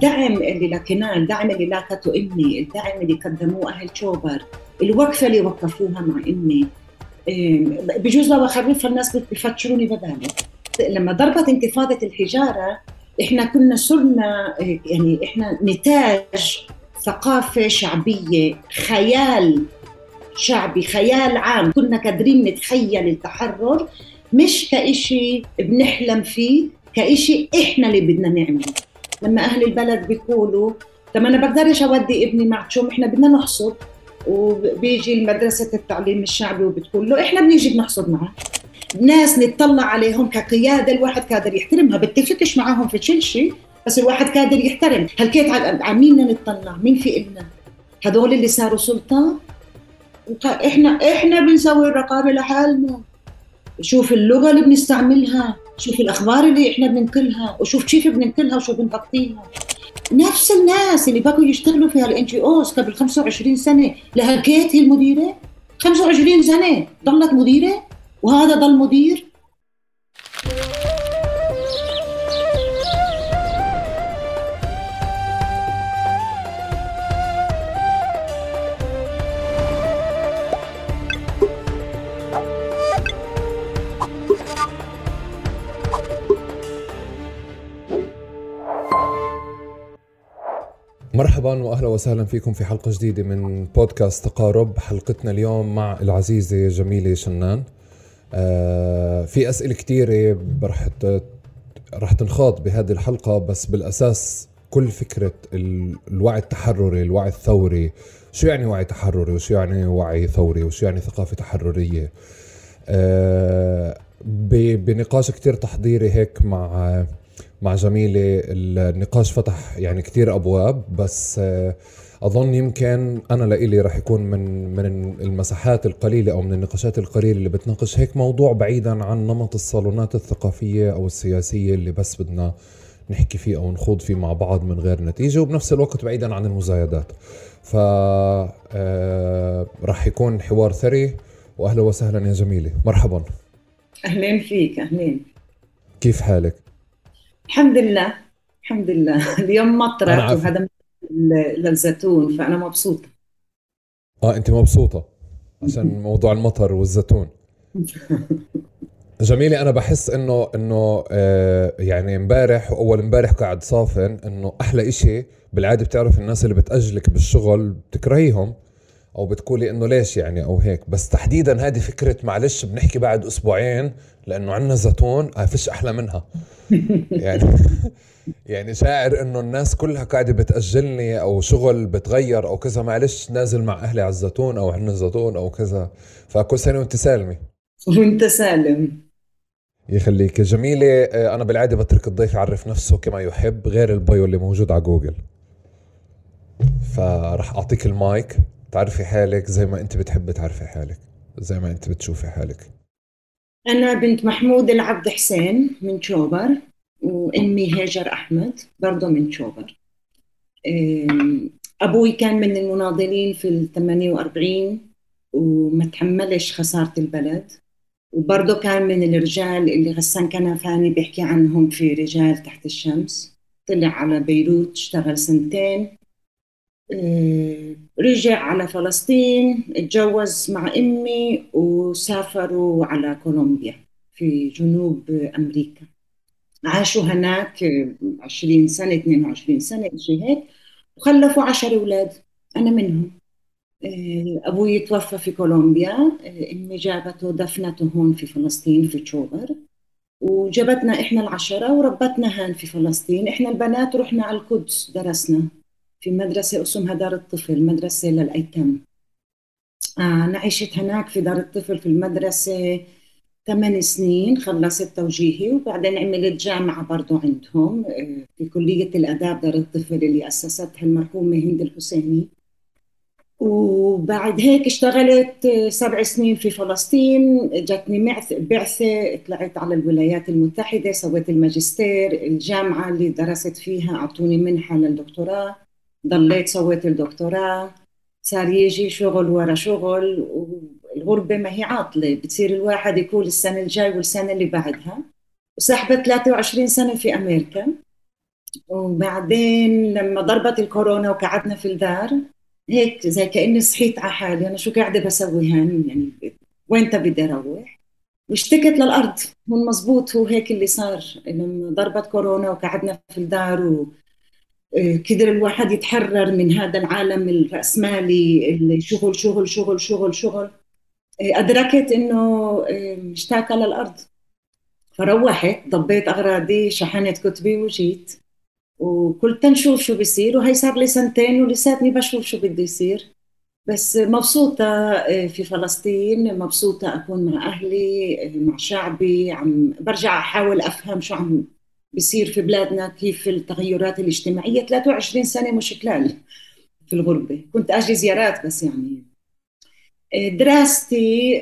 الدعم اللي لكنان الدعم اللي لاقته امي الدعم اللي قدموه أهل شوبر الوقفة اللي وقفوها مع امي بجوز لو اخرفها الناس بفتشروني ببالي لما ضربت انتفاضة الحجارة إحنا كنا صرنا يعني إحنا نتاج ثقافة شعبية خيال شعبي خيال عام. كنا قادرين نتخيل التحرر مش كإشي بنحلم فيه كإشي إحنا اللي بدنا نعمله. لما أهل البلد بيقولوا طب أنا بقدرش أودي ابني معكم إحنا بدنا نحصد. وبيجي مدرسة التعليم الشعبي وبتقول له إحنا بنيجي بنحصد معك. ناس نتطلع عليهم كقيادة الواحد قادر يحترمها. بتفقش معاهم في كل شيء بس الواحد قادر يحترم. هل كيف على مين نتطلع؟ مين في إلنا؟ هذول اللي صاروا سلطان؟ إحنا إحنا بنسوي الرقابة لحالنا. شوف اللغة اللي بنستعملها. شوف الأخبار اللي إحنا بننقلها وشوف كيف بننقلها وشو بنغطيها. نفس الناس اللي بقوا يشتغلوا في هالان جي اوز قبل 25 سنة لهالكيت هي المديرة. 25 سنة ضلت مديرة وهذا ضل مدير. مرحبا واهلا وسهلا فيكم في حلقة جديدة من بودكاست تقارب. حلقتنا اليوم مع العزيزة جميلة شنان. آه في أسئلة كثيره رح رح تنخاض بهذه الحلقة بس بالأساس كل فكرة الوعي التحرري الوعي الثوري. شو يعني وعي تحرري؟ وشو يعني وعي ثوري؟ وشو يعني ثقافة تحررية؟ آه بنقاش كتير تحضيري هيك مع مع جميلة النقاش فتح يعني كتير أبواب بس آه، أظن يمكن أنا لإلي رح يكون من من المساحات القليلة أو من النقاشات القليلة اللي بتناقش هيك موضوع بعيدا عن نمط الصالونات الثقافية أو السياسية اللي بس بدنا نحكي فيه أو نخوض فيه مع بعض من غير نتيجة وبنفس الوقت بعيدا عن المزايدات. ف آه، رح يكون حوار ثري وأهلا وسهلا يا جميلة مرحبا. أهلين فيك أهلين. كيف حالك؟ الحمد لله. الحمد لله. اليوم مطرح وهذا للزيتون فأنا مبسوطة. آه أنت مبسوطة عشان موضوع المطر والزيتون. جميلة أنا بحس إنه إنه آه يعني امبارح وأول امبارح قاعد صافن إنه أحلى إشي بالعادة بتعرف الناس اللي بتأجلك بالشغل بتكرهيهم أو بتقولي إنه ليش يعني أو هيك. بس تحديدا هذه فكرة معلش بنحكي بعد أسبوعين لأنه عندنا زيتون آه فيش أحلى منها. يعني يعني شاعر إنه الناس كلها قاعدة بتأجلني أو شغل بتغير أو كذا معلش نازل مع أهلي على الزيتون أو عندنا الزيتون أو كذا. فكل سنة وأنت سالمة. وأنت سالم. يخليك جميلة آه، أنا بالعادة بترك الضيف يعرف نفسه كما يحب غير البايو اللي موجود على جوجل. فرح أعطيك المايك. تعرفي حالك زي ما أنت بتحبي تعرفي حالك زي ما أنت بتشوفي حالك. أنا بنت محمود العبد حسين من شوبر وأمي هاجر أحمد برضه من شوبر. أبوي كان من المناضلين في ال 48 وما تحملش خسارة البلد. وبرضه كان من الرجال اللي غسان كنفاني بيحكي عنهم في رجال تحت الشمس. طلع على بيروت اشتغل سنتين. رجع على فلسطين اتجوز مع أمي وسافروا على كولومبيا في جنوب أمريكا. عاشوا هناك 20 سنة 22 سنة شيء هيك. وخلفوا 10 أولاد أنا منهم. آه، أبوي توفى في كولومبيا آه، أمي جابته دفنته هون في فلسطين في تشوبر. وجابتنا إحنا العشرة وربتنا هان في فلسطين. إحنا البنات رحنا على القدس درسنا. في مدرسة أسمها دار الطفل مدرسة للأيتام آه أنا عشت هناك في دار الطفل في المدرسة ثمان سنين خلصت توجيهي وبعدين عملت جامعة برضو عندهم آه، في كلية الآداب دار الطفل اللي أسستها المرحومة هند الحسيني. وبعد هيك اشتغلت سبع سنين في فلسطين جاتني بعثة طلعت على الولايات المتحدة سويت الماجستير الجامعة اللي درست فيها أعطوني منحة للدكتوراه. ضليت سويت الدكتوراه صار يجي شغل ورا شغل والغربة ما هي عاطلة بتصير الواحد يقول السنة الجاي والسنة اللي بعدها. وسحبت 23 سنة في أمريكا. وبعدين لما ضربت الكورونا وقعدنا في الدار هيك زي كأني صحيت على حالي. أنا شو قاعدة بسوي هون يعني وين بدي أروح؟ واشتكت للأرض. هو مزبوط هو هيك اللي صار. لما ضربت كورونا وقعدنا في الدار و قدر الواحد يتحرر من هذا العالم الرأسمالي اللي شغل شغل شغل شغل شغل. أدركت إنه مشتاقة للأرض فروحت ضبيت أغراضي شحنت كتبي وجيت. وكنت نشوف شو بيصير. وهي صار لي سنتين ولساتني بشوف شو بده يصير. بس مبسوطة آه، في فلسطين. مبسوطة أكون مع أهلي مع شعبي. عم برجع أحاول أفهم شو عم بيصير في بلادنا كيف التغيرات الاجتماعية. 23 سنة مش كلال في الغربة. كنت أجي زيارات بس يعني. آه، دراستي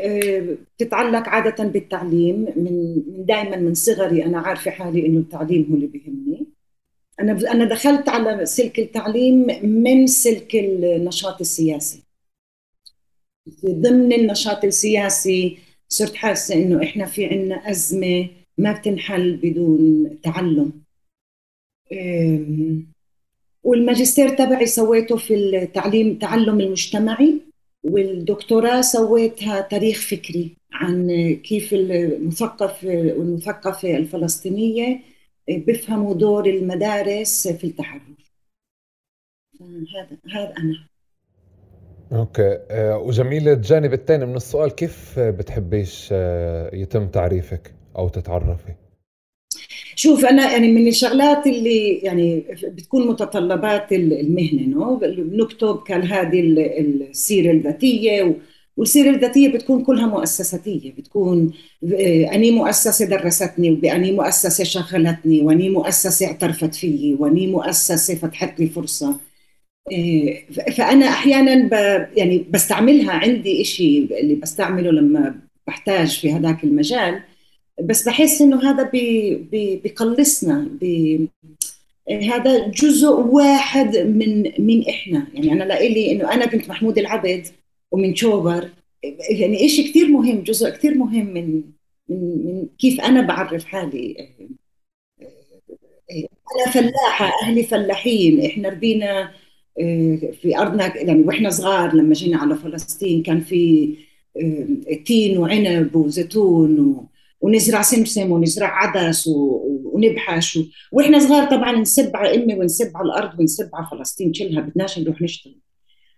بتتعلق عادة بالتعليم. من دائما من صغري أنا عارفة حالي إنه التعليم هو اللي بيهمني. أنا أنا دخلت على سلك التعليم من سلك النشاط السياسي. ضمن النشاط السياسي صرت حاسة إنه إحنا في عنا أزمة ما بتنحل بدون تعلم. والماجستير تبعي سويته في التعليم التعلم المجتمعي والدكتوراه سويتها تاريخ فكري عن كيف المثقف والمثقفة الفلسطينية بيفهموا دور المدارس في التحرر. هذا هذا أنا. Okay. آه، وجميلة الجانب الثاني من السؤال كيف بتحبيش آه، يتم تعريفك؟ أو تتعرفي؟ شوف أنا يعني من الشغلات اللي يعني بتكون متطلبات المهنة no؟ بنكتب كان هذه السيرة الذاتية والسيرة الذاتية بتكون كلها مؤسساتية. بتكون آه، أنّي مؤسسة درستني وبأنّي مؤسسة شغلتني وأنّي مؤسسة اعترفت فيي وأنّي مؤسسة فتحت لي فرصة. آه، فأنا أحيانا ب يعني بستعملها عندي إشي اللي بستعمله لما بحتاج في هذاك المجال. بس بحس إنه هذا بي بي بيقلصنا بي هذا جزء واحد من من إحنا. يعني أنا لإلي إنه أنا بنت محمود العبد ومن شوبر يعني شيء كثير مهم جزء كثير مهم من من من كيف أنا بعرف حالي. أنا فلاحة أهلي فلاحين إحنا ربينا في أرضنا يعني وإحنا صغار لما جينا على فلسطين كان في تين وعنب وزيتون ونزرع سمسم ونزرع عدس ونبحش و... وإحنا صغار طبعا نسب على أمي ونسب على الأرض ونسب على فلسطين كلها بدناش نروح نشتغل.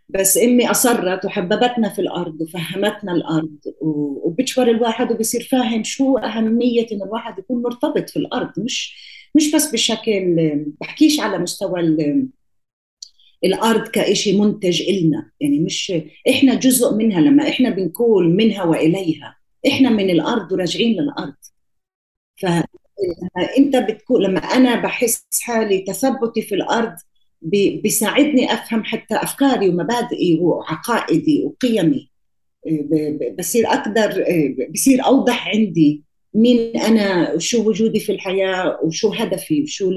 بس أمي أصرت وحببتنا في الأرض وفهمتنا الأرض وبتشور الواحد وبصير فاهم شو أهمية إن الواحد يكون مرتبط في الأرض. مش مش بس بشكل بحكيش على مستوى الأرض كإشي منتج إلنا. يعني مش إحنا جزء منها لما إحنا بنقول منها وإليها. إحنا من الأرض وراجعين للأرض. فأنت بتكون لما أنا بحس حالي تثبتي في الأرض بيساعدني أفهم حتى أفكاري ومبادئي وعقائدي وقيمي. بصير أقدر بصير أوضح عندي مين أنا وشو وجودي في الحياة وشو هدفي وشو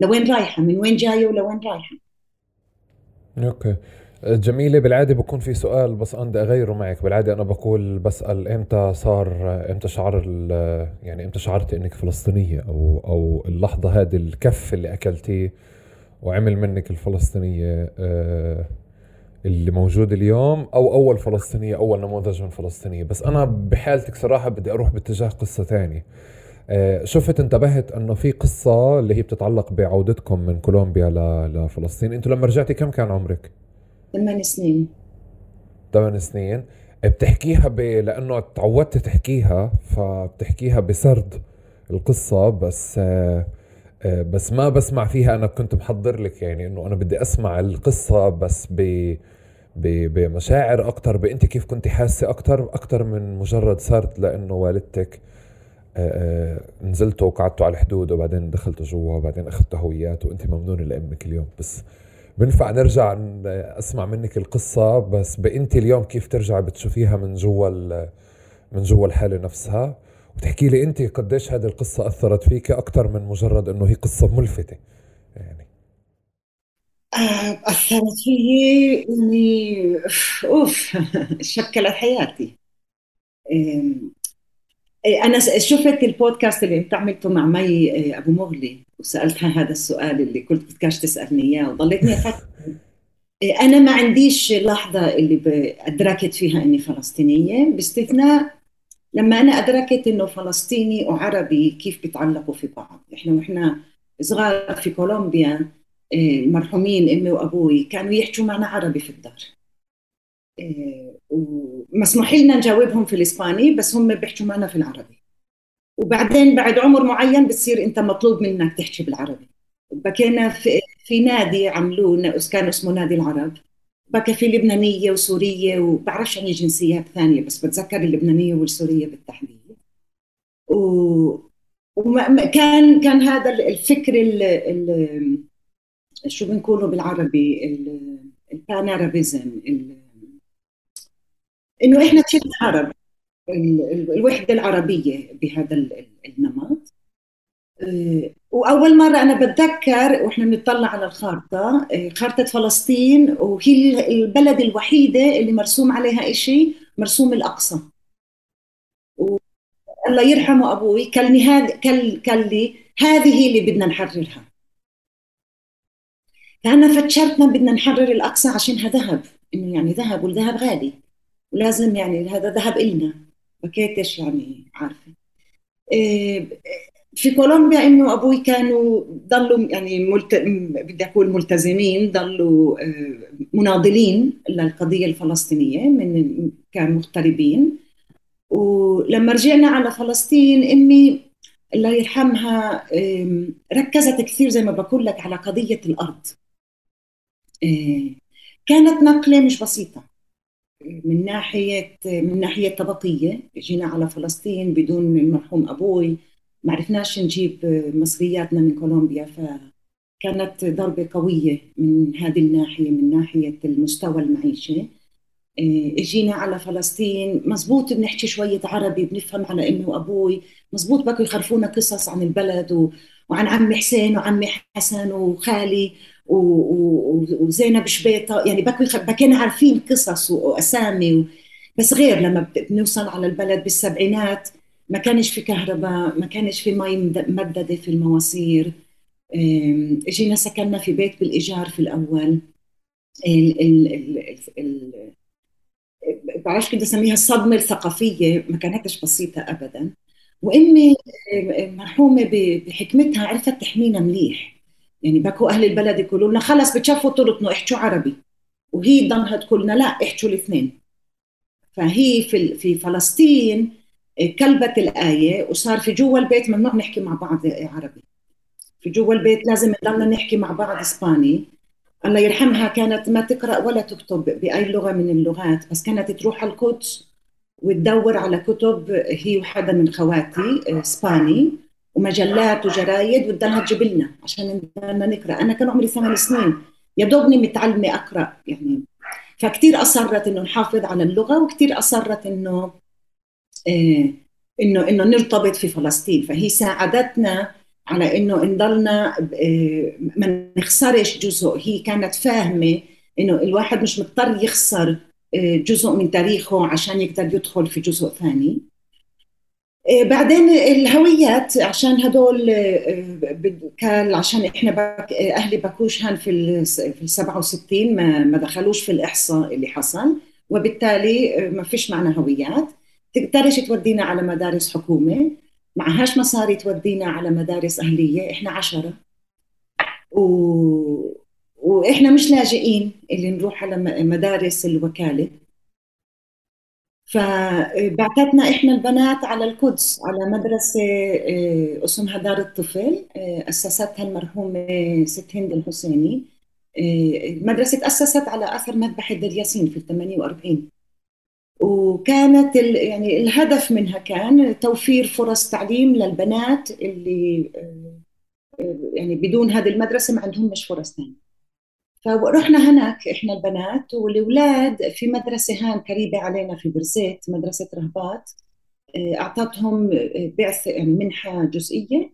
لوين رايحة من وين جاية ولوين رايحة. أوكي. جميلة. بالعادة بكون في سؤال بس أنا بدي أغيره معك. بالعادة أنا بقول بسأل إمتى صار إمتى شعر يعني إمتى شعرتي إنك فلسطينية؟ أو أو اللحظة هذه الكف اللي أكلتيه وعمل منك الفلسطينية آه، اللي موجود اليوم أو أول فلسطينية أول نموذج من فلسطينية. بس أنا بحالتك صراحة بدي أروح باتجاه قصة ثانية آه، شفت انتبهت أنه في قصة اللي هي بتتعلق بعودتكم من كولومبيا لفلسطين. أنتوا لما رجعتي كم كان عمرك؟ ثمان سنين. ثمان سنين. بتحكيها ب... لأنه تعودت تحكيها فبتحكيها بسرد القصة بس آه بس ما بسمع فيها. أنا كنت محضر لك يعني إنه أنا بدي أسمع القصة بس ب بمشاعر أكثر بأنت كيف كنت حاسة أكثر أكثر من مجرد سرد لأنه والدتك آه، آه، نزلتوا وقعدتوا على الحدود وبعدين دخلتوا جوا وبعدين أخذتوا هويات وأنت ممنونة لأمك اليوم. بس بنفع نرجع أسمع منك القصة بس بأنت اليوم كيف ترجع بتشوفيها من جوا من جوا الحالة نفسها؟ وتحكي لي أنت قديش هذه القصة أثرت فيك أكثر من مجرد إنه هي قصة ملفتة. يعني. آه، أثرت فيي إني أوف شكلت حياتي. إيه، أنا شفت البودكاست اللي أنت عملته مع مي آه، أبو مغلي. وسألتها هذا السؤال اللي كنت بدكاش تسألني إياه وضليتني أفكر. أنا ما عنديش لحظة اللي أدركت فيها إني فلسطينية باستثناء لما أنا أدركت إنه فلسطيني وعربي كيف بيتعلقوا في بعض. إحنا وإحنا صغار في كولومبيا المرحومين أمي وأبوي كانوا يحكوا معنا عربي في الدار. ومسموح لنا نجاوبهم في الإسباني بس هم بيحكوا معنا في العربي. وبعدين بعد عمر معين بتصير انت مطلوب منك تحكي بالعربي. بكينا في, في نادي عملوه كان اسمه نادي العرب. بكى في لبنانية وسورية وبعرفش يعني جنسيات ثانية بس بتذكر اللبنانية والسورية بالتحديد. و... وكان كان هذا الفكر ال... ال... شو بنقوله بالعربي؟ البانارابيزم ال... إنه إحنا ثلاث عرب. الوحدة العربية بهذا النمط. آه، وأول مرة أنا بتذكر وإحنا بنطلع على الخارطة آه، خارطة فلسطين وهي البلد الوحيدة اللي مرسوم عليها شيء مرسوم الأقصى. الله يرحمه أبوي لي هذا قال لي هذه اللي بدنا نحررها. فانا فتشرتنا بدنا نحرر الأقصى عشانها ذهب إنه يعني ذهب والذهب غالي ولازم يعني هذا ذهب بكيتش يعني عارفة. آه، في كولومبيا إنه أبوي كانوا ضلوا يعني ملت... بدي أقول ملتزمين ضلوا آه، مناضلين للقضية الفلسطينية من كانوا مغتربين. ولما رجعنا على فلسطين أمي الله يرحمها ركزت كثير زي ما بقول لك على قضية الأرض. كانت نقلة مش بسيطة. من ناحية من ناحية طبقية جينا على فلسطين بدون المرحوم أبوي. ما عرفناش نجيب مصرياتنا من كولومبيا فكانت ضربة قوية من هذه الناحية من ناحية المستوى المعيشة إيه، اجينا على فلسطين. مزبوط بنحكي شوية عربي بنفهم على امي وابوي مزبوط بكوا يخرفونا قصص عن البلد و... وعن عمي حسين وعمي حسن وخالي. وزينب شبيطة. يعني. بكينا عارفين قصص وأسامي و... بس غير لما بنوصل على البلد بالسبعينات ما كانش في كهرباء ما كانش في مي ممددة في المواسير. اجينا سكننا في بيت بالإيجار في الأول. ال ال ال ال بعرفش كنت اسميها الصدمة الثقافية ما كانتش بسيطة أبدا. وأمي مرحومة بحكمتها عرفت تحمينا مليح. يعني بكوا أهل البلد يقولوا لنا خلص بتشافوا طرقنا احكوا عربي. وهي ضلها تقول لنا لا احكوا الاثنين. فهي في في فلسطين كلبت الآية وصار في جوا البيت ممنوع نحكي مع بعض عربي. في جوا البيت لازم نضلنا نحكي مع بعض إسباني. الله يرحمها كانت ما تقرأ ولا تكتب بأي لغة من اللغات بس كانت تروح القدس وتدور على كتب. هي وحدا من خواتي إسباني. ومجلات وجرايد وتضلها تجيب لنا عشان بدنا نقرأ. أنا كان عمري ثمان سنين. يا دوبني متعلمة أقرأ يعني. فكتير أصرت إنه نحافظ على اللغة وكتير أصرت إنه آه، إنه إنه نرتبط في فلسطين. فهي ساعدتنا على إنه نضلنا آه، ما نخسرش جزء. هي كانت فاهمة إنه الواحد مش مضطر يخسر آه، جزء من تاريخه عشان يقدر يدخل في جزء ثاني. بعدين الهويات عشان هدول كان عشان إحنا بك أهلي باكوشهن في ال 67 ما ما دخلوش في الإحصاء اللي حصل وبالتالي ما فيش معنا هويات. تقدرش تودينا على مدارس حكومة؟ معهاش مصاري تودينا على مدارس أهلية؟ إحنا عشرة. و... وإحنا مش لاجئين اللي نروح على مدارس الوكالة. فبعتتنا إحنا البنات على القدس على مدرسة آه، اسمها دار الطفل آه، أسستها المرحومة ست هند الحسيني. آه، تأسست على أثر مذبحة دير ياسين في ال 48 وكانت يعني الهدف منها كان توفير فرص تعليم للبنات اللي يعني بدون هذه المدرسة ما عندهم مش فرص ثانية. فرحنا هناك إحنا البنات والأولاد في مدرسة هان قريبة علينا في برزيت مدرسة رهبات. آه، أعطتهم آه، بعث يعني منحة جزئية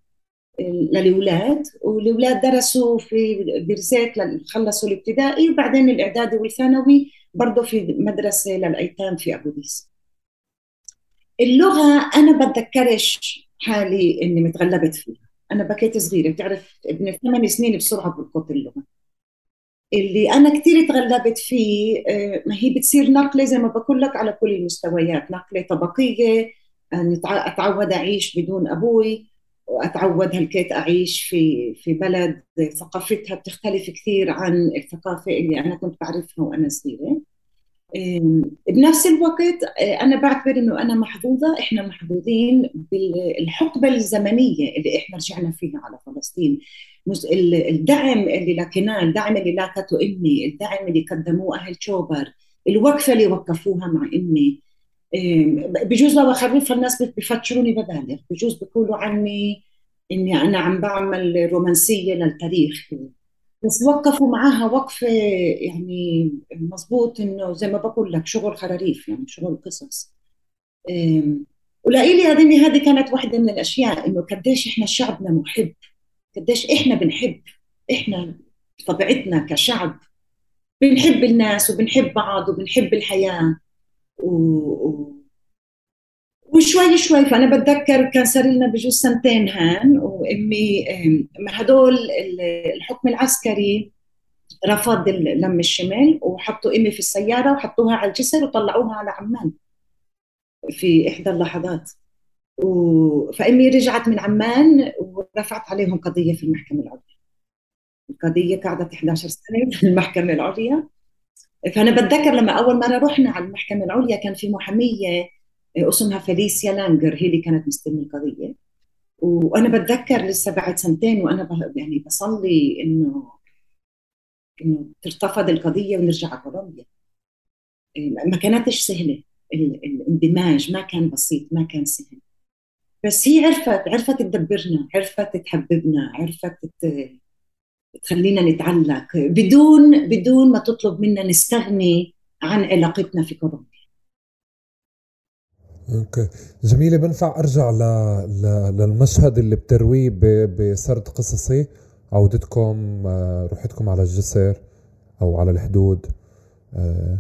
للأولاد. والأولاد درسوا في برزيت خلصوا الابتدائي. وبعدين الإعدادي والثانوي برضه في مدرسة للأيتام في أبو ديس. اللغة أنا بتذكرش حالي إني متغلبت فيها. أنا بكيت صغيرة. بتعرف ابن ثمان سنين بسرعة بلقط اللغة. اللي أنا كثير تغلبت فيه آه، ما هي بتصير نقلة زي ما بقول لك على كل المستويات نقلة طبقية اني أتعود أعيش بدون أبوي وأتعود هلكيت أعيش في في بلد ثقافتها بتختلف كثير عن الثقافة اللي أنا كنت بعرفها وأنا صغيرة. بنفس الوقت آه، أنا بعتبر إنه أنا محظوظة إحنا محظوظين بالحقبة الزمنية اللي إحنا رجعنا فيها على فلسطين. الدعم اللي لكناه الدعم اللي لاقته إمي الدعم اللي قدموه أهل شوبر الوقفة اللي وقفوها مع إمي. بجوز لو اخرفها الناس بفكروني ببالغ بجوز بيقولوا عني إني أنا عم بعمل رومانسية للتاريخ. بس وقفوا معاها وقفة يعني مزبوط إنه زي ما بقول لك شغل خراريف يعني شغل قصص. ولإلي هذه هذه كانت واحدة من الأشياء إنه قديش إحنا شعبنا محب. قديش إحنا بنحب إحنا طبيعتنا كشعب بنحب الناس وبنحب بعض وبنحب الحياة. و... و... وشوي شوي فأنا بتذكر كان صار لنا بجوز سنتين هان وأمي هدول الحكم العسكري رفض لم الشمال وحطوا أمي في السيارة وحطوها على الجسر وطلعوها على عمان في إحدى اللحظات. و... فامي رجعت من عمان ورفعت عليهم قضية في المحكمة العليا. القضية قعدت 11 سنة في المحكمة العليا. فأنا بتذكر لما أول مرة رحنا على المحكمة العليا كان في محامية اسمها فيليسيا لانجر هي اللي كانت مستلمه القضية. وأنا بتذكر لسه بعد سنتين وأنا يعني بصلي إنه إنه ترتفض القضية ونرجع على كولومبيا ما كانتش سهلة الاندماج ما كان بسيط ما كان سهل. بس هي عرفت عرفت تدبرنا عرفت تحببنا عرفت تخلينا نتعلق. بدون بدون ما تطلب منا نستغني عن علاقتنا في كولومبيا أوكي. جميله بنفع أرجع ل... ل... للمشهد اللي بترويه ب... بسرد قصصي عودتكم آه، روحتكم على الجسر أو على الحدود. آه،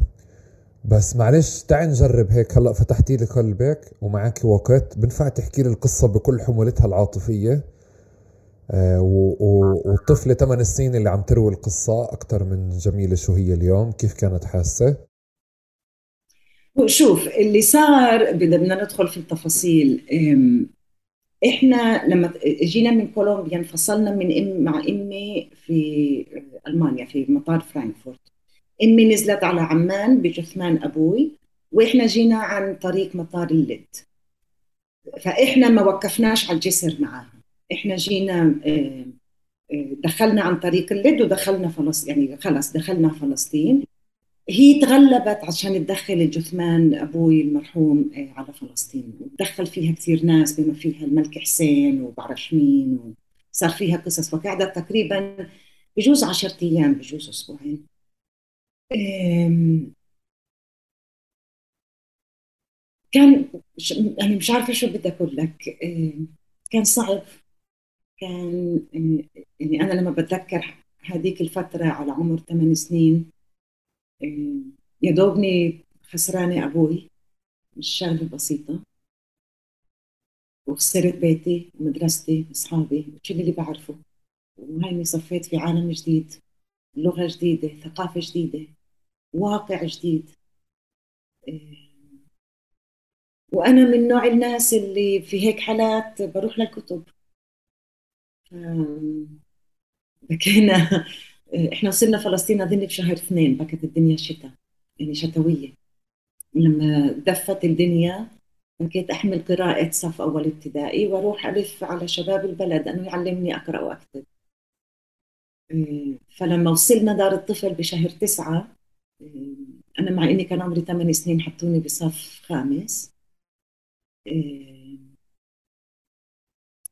بس معلش تعي نجرب هيك. هلأ فتحتي لي قلبك ومعك وقت بنفع تحكي لي القصة بكل حمولتها العاطفية؟ آه، والطفلة 8 سنين اللي عم تروي القصة أكثر من جميلة شو هي اليوم؟ كيف كانت حاسة؟ شوف اللي صار بدنا ندخل في التفاصيل. إحنا لما جينا من كولومبيا انفصلنا من امـ مع إمي في ألمانيا في مطار فرانكفورت. امي نزلت على عمان بجثمان أبوي وإحنا جينا عن طريق مطار اللد. فإحنا ما وقفناش على الجسر معاها إحنا جينا دخلنا عن طريق اللد ودخلنا فلسطين يعني خلص دخلنا فلسطين. هي تغلبت عشان تدخل الجثمان أبوي المرحوم آه، على فلسطين. ودخل فيها كثير ناس بما فيها الملك حسين وبعرف مين وصار فيها قصص. وقعدت تقريبا بجوز عشرة أيام بجوز أسبوعين. كان يعني مش عارفة شو بدي أقول لك. كان صعب. كان يعني أنا لما بتذكر هذيك الفترة على عمر ثمان سنين يا دوبني خسرانة أبوي مش شغلة بسيطة. وخسرت بيتي ومدرستي وأصحابي وكل اللي بعرفه. وهيني صفيت في عالم جديد لغة جديدة ثقافة جديدة. واقع جديد. وأنا من نوع الناس اللي في هيك حالات بروح للكتب. بكينا. إحنا وصلنا فلسطين أظن بشهر اثنين بكت الدنيا شتاء يعني شتوية. لما دفت الدنيا بكيت أحمل قراءة صف أول ابتدائي وأروح ألف على شباب البلد انه يعلمني أقرأ وأكتب. فلما وصلنا دار الطفل بشهر تسعة أنا مع إني كان عمري ثمان سنين حطوني بصف خامس. إيه،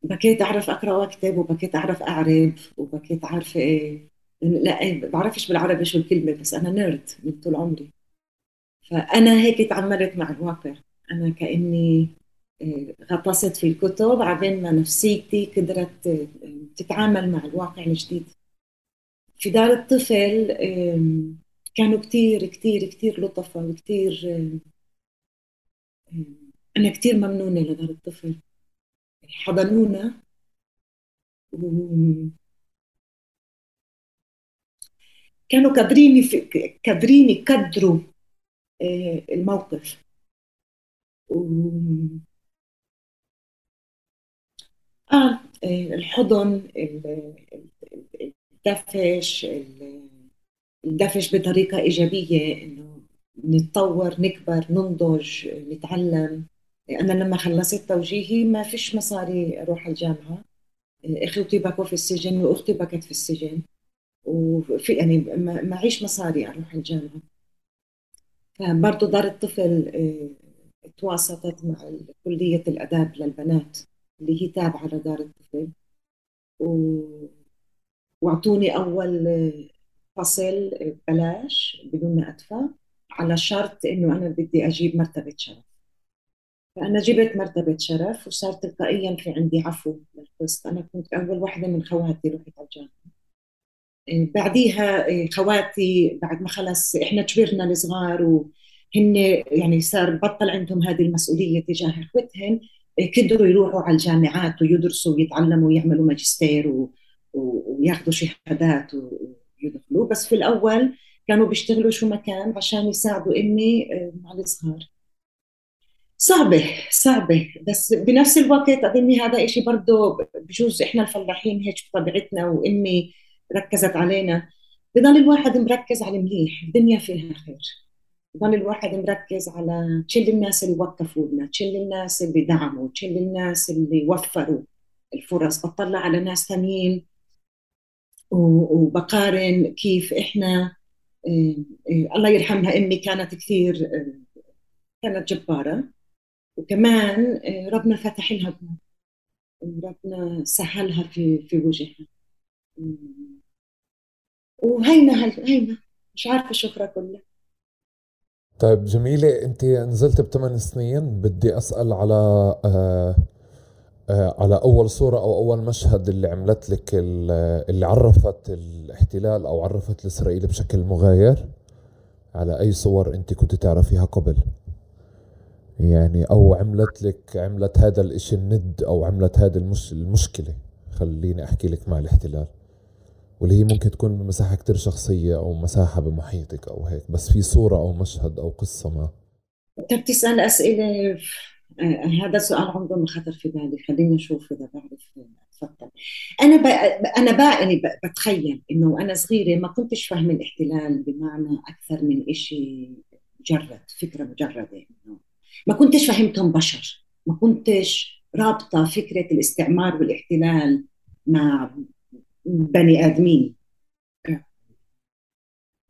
بكيت أعرف أقرأ وأكتب وبكيت أعرف اعرب وبكيت عارفه إيه لا إيه، بعرفش بالعربي شو الكلمة بس أنا نيرد من طول عمري. فأنا هيك تعاملت مع الواقع. أنا كأني إيه، غطست في الكتب عبين ما نفسيتي قدرت إيه، تتعامل مع الواقع الجديد. في دار الطفل كانوا كتير كتير كتير لطفة وكتير أنا كتير ممنونة لدار الطفل. حضنونا كانوا قادرين قادرين يقدروا آه، الموقف. آه الحضن الدفش الدفش بطريقة إيجابية إنه نتطور نكبر ننضج نتعلم. أنا لما خلصت توجيهي ما فيش مصاري أروح الجامعة. اخوتي بكوا في السجن وأختي بكت في السجن. وفي يعني معيش مصاري أروح الجامعة. فبرضه دار الطفل آه، تواصلت مع كلية الآداب للبنات اللي هي تابعة لدار الطفل. و... وأعطوني أول آه، فصل ببلاش بدون ما أدفع على شرط إنه أنا بدي أجيب مرتبة شرف. فأنا جبت مرتبة شرف وصار تلقائيا في عندي عفو للقسط. أنا كنت أول واحدة من خواتي رحت على الجامعة. إيه، بعديها إيه، خواتي بعد ما خلص إحنا كبرنا الصغار وهن يعني صار بطل عندهم هذه المسؤولية تجاه اخوتهم قدروا إيه، يروحوا على الجامعات ويدرسوا ويتعلموا ويعملوا ماجستير و... وياخذوا شهادات ويدخلوا بس في الأول كانوا بيشتغلوا شو مكان عشان يساعدوا إمي مع الصغار صعبة صعبة. بس بنفس الوقت أظني هذا إشي برضه بجوز إحنا الفلاحين هيك بطبيعتنا وإمي ركزت علينا. بضل الواحد مركز على المليح الدنيا فيها خير. بضل الواحد مركز على تشل الناس اللي وقفوا لنا تشل الناس اللي دعموا تشل الناس اللي وفروا الفرص. بطلع على ناس ثانيين وبقارن كيف إحنا آه، آه، الله يرحمها أمي كانت كثير آه، كانت جبارة. وكمان ربنا فتح لها ربنا سهلها في في وجهها. وهينا هينا. مش عارفة شكرا كلها طيب جميلة أنت نزلت بثمان سنين. بدي أسأل على على أول صورة أو أول مشهد اللي عملت لك اللي عرفت الاحتلال أو عرفت الإسرائيلي بشكل مغاير على أي صور أنت كنت تعرفيها قبل؟ يعني أو عملت لك عملت هذا الإشي الند أو عملت هذا المش المشكلة؟ خليني أحكي لك مع الاحتلال. واللي هي ممكن تكون بمساحة كتير شخصية أو مساحة بمحيطك أو هيك بس في صورة أو مشهد أو قصة ما؟ أنت بتسأل أسئلة آه، هذا سؤال عمره ما خطر في بالي. خليني أشوف إذا بعرف تفضل. أنا ب... أنا بقى يعني بتخيل إنه أنا صغيرة ما كنتش فاهمة الاحتلال بمعنى أكثر من إشي مجرد فكرة مجردة إنه. ما كنتش فهمتهم بشر. ما كنتش رابطة فكرة الاستعمار والاحتلال مع بني آدمين.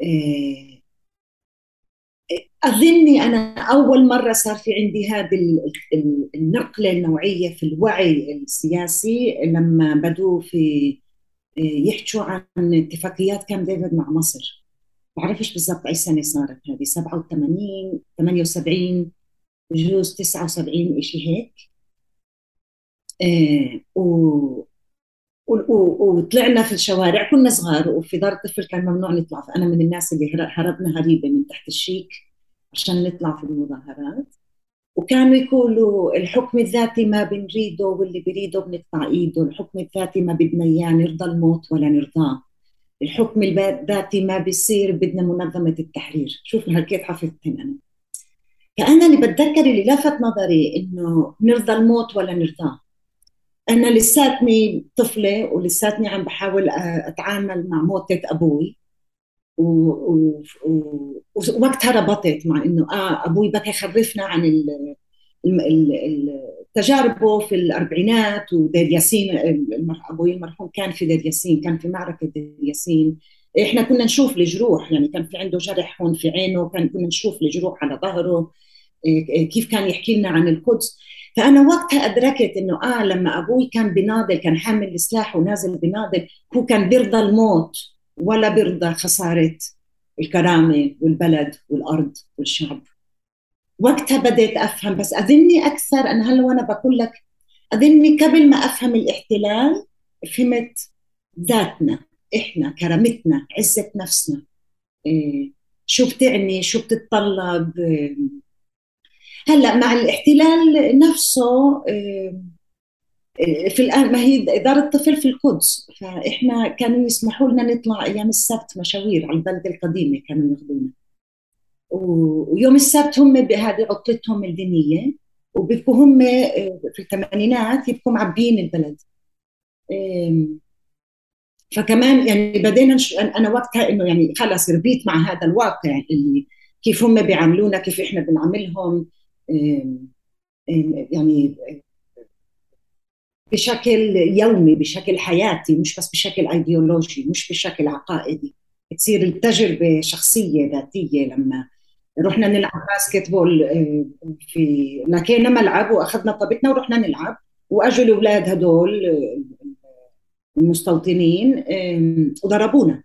آه، أظني أنا أول مرة صار في عندي هذه النقلة النوعية في الوعي السياسي لما بدوا في آه، يحكوا عن اتفاقيات كام ديفيد مع مصر. بعرفش بالضبط أي سنة صارت هذه 87 78 بجوز 79 شيء هيك. آه و وطلعنا في الشوارع كنا صغار وفي دار الطفل كان ممنوع نطلع. فانا من الناس اللي هربنا هريبة من تحت الشيك. عشان نطلع في المظاهرات. وكانوا يقولوا الحكم الذاتي ما بنريده واللي بريده بنقطع إيده الحكم الذاتي ما بدنا إياه نرضى الموت ولا نرضاه. الحكم الذاتي ما بيصير بدنا منظمة التحرير. شوف كيف حفظتهم أنا. فانا اللي بتذكر اللي لفت نظري إنه نرضى الموت ولا نرضاه. أنا لساتني طفلة ولساتني عم بحاول أتعامل مع موتة أبوي. ووقتها ربطت مع إنه آه أبوي بكى خرفنا عن ال تجاربه في الأربعينات ودير ياسين أبوي المرحوم كان في دير ياسين كان في معركة دير ياسين. إحنا كنا نشوف الجروح يعني كان في عنده جرح هون في عينه كان كنا نشوف الجروح على ظهره إيه، كيف كان يحكي لنا عن القدس. فأنا وقتها أدركت إنه آه لما أبوي كان بناضل كان حامل السلاح ونازل بناضل هو كان بيرضى الموت. ولا بيرضى خسارة الكرامة والبلد والأرض والشعب. وقتها بديت أفهم بس أظني أكثر أنا هلأ وأنا بقول لك أظني قبل ما أفهم الاحتلال فهمت ذاتنا إحنا كرامتنا عزة نفسنا. إيه شو بتعني؟ شو بتتطلب؟ إيه هلأ مع الاحتلال نفسه في الآن ما هي دار الطفل في القدس. فإحنا كانوا يسمحوا لنا نطلع أيام السبت مشاوير على البلدة القديمة كانوا ياخذونا. ويوم السبت هم هذه عطلتهم الدينية وبيبقوا هم في الثمانينات يبقوا معبين البلد. فكمان يعني بدينا أنا وقتها إنه يعني خلص ربيت مع هذا الواقع اللي كيف هم بيعاملونا كيف إحنا بنعاملهم. يعني بشكل يومي بشكل حياتي مش بس بشكل ايديولوجي مش بشكل عقائدي. تصير التجربة شخصية ذاتية لما رحنا نلعب basketball آه، في لقينا ملعب وأخذنا طابتنا ورحنا نلعب. وأجوا الأولاد هدول آه، المستوطنين وضربونا.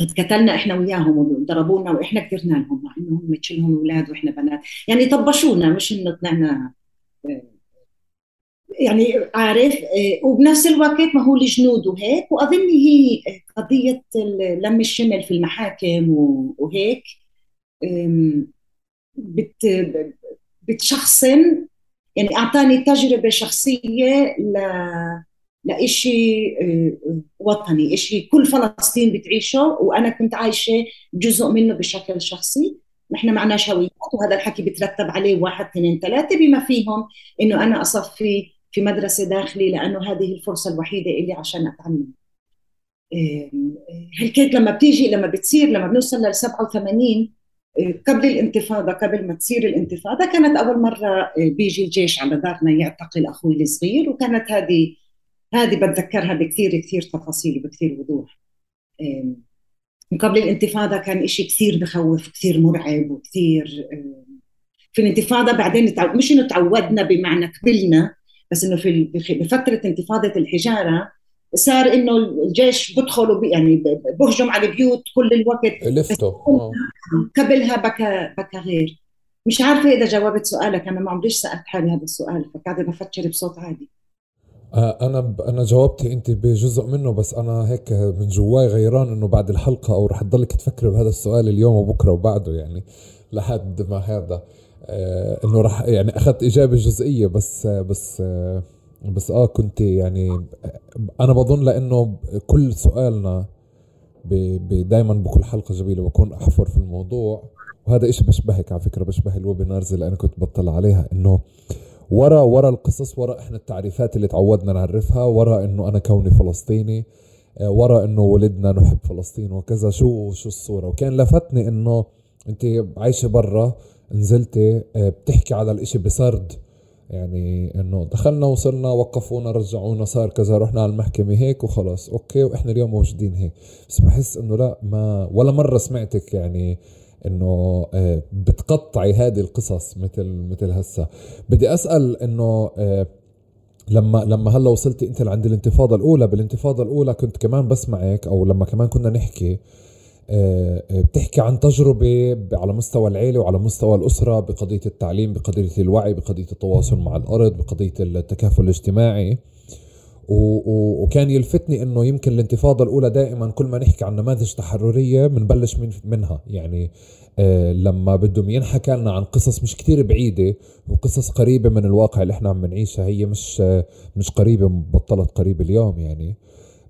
اتكتلنا إحنا وياهم وضربونا وإحنا كثرنا لهم مع انه هم تشيلهم أولاد وإحنا بنات. يعني طبشونا مش إنه طلعنا آه، يعني عارف وبنفس الوقت ما هو الجنود وهيك وأظن هي قضية لم الشمل في المحاكم وهيك. بت بتشخصن يعني أعطاني تجربة شخصية ل لإشي آه، وطني إشي كل فلسطين بتعيشه وأنا كنت عايشة جزء منه بشكل شخصي. نحن معنا هويات وهذا الحكي بترتب عليه واحد اثنين ثلاثة بما فيهم إنه أنا أصفي في مدرسة داخلي لأنه هذه الفرصة الوحيدة إلي عشان أتعلم. هالكيت لما بتيجي لما بتصير لما بنوصل لل 87 قبل الانتفاضة قبل ما تصير الانتفاضة كانت أول مرة آه، بيجي الجيش على دارنا يعتقل أخوي الصغير وكانت هذه هذه بتذكرها بكثير كثير تفاصيل وبكثير وضوح. قبل الانتفاضة كان إشي كثير بخوف كثير مرعب وكثير في الانتفاضة بعدين مش إنه تعودنا بمعنى قبلنا بس إنه في بفترة انتفاضة الحجارة صار إنه الجيش بدخل يعني بهجم على البيوت كل الوقت. لفته آه. قبلها بكى بكى غير. مش عارفة إذا جاوبت سؤالك أنا ما عمريش سألت حالي هذا السؤال فقاعده بفكر بصوت عالي. آه، أنا ب... أنا جاوبتي أنت بجزء منه بس أنا هيك من جواي غيران إنه بعد الحلقة أو رح تضلك تفكري بهذا السؤال اليوم وبكرة وبعده يعني لحد ما هذا. إنه رح يعني أخذت إجابة جزئية بس بس آه بس آه كنت يعني أنا بظن لإنه كل سؤالنا دائما بكل حلقة جميلة بكون أحفر في الموضوع. وهذا إشي بشبهك على فكرة بشبه الويبينارز اللي أنا كنت بطلع عليها إنه ورا ورا القصص ورا إحنا التعريفات اللي تعودنا نعرفها ورا إنه أنا كوني فلسطيني آه، ورا إنه ولدنا نحب فلسطين وكذا شو شو الصورة؟ وكان لفتني إنه أنت عايشة برا نزلتي آه، بتحكي على الإشي بسرد. يعني إنه دخلنا وصلنا وقفونا رجعونا صار كذا رحنا على المحكمة هيك وخلاص أوكي وإحنا اليوم موجودين هيك. بس بحس إنه لا ما ولا مرة سمعتك يعني إنه آه، بتقطعي هذه القصص مثل مثل هسه بدي أسأل إنه آه، لما لما هلا وصلتي أنت لعند الانتفاضة الأولى. بالانتفاضة الأولى كنت كمان بسمعك أو لما كمان كنا نحكي بتحكي عن تجربة على مستوى العيلة وعلى مستوى الأسرة بقضية التعليم بقضية الوعي بقضية التواصل مع الأرض بقضية التكافل الاجتماعي. وكان يلفتني إنه يمكن الانتفاضة الأولى دائما كل ما نحكي عن نماذج تحررية بنبلش من منها. يعني آه لما بدهم ينحكى لنا عن قصص مش كتير بعيدة وقصص قريبة من الواقع اللي إحنا عم بنعيشها هي مش آه مش قريبة بطلت قريبه اليوم يعني.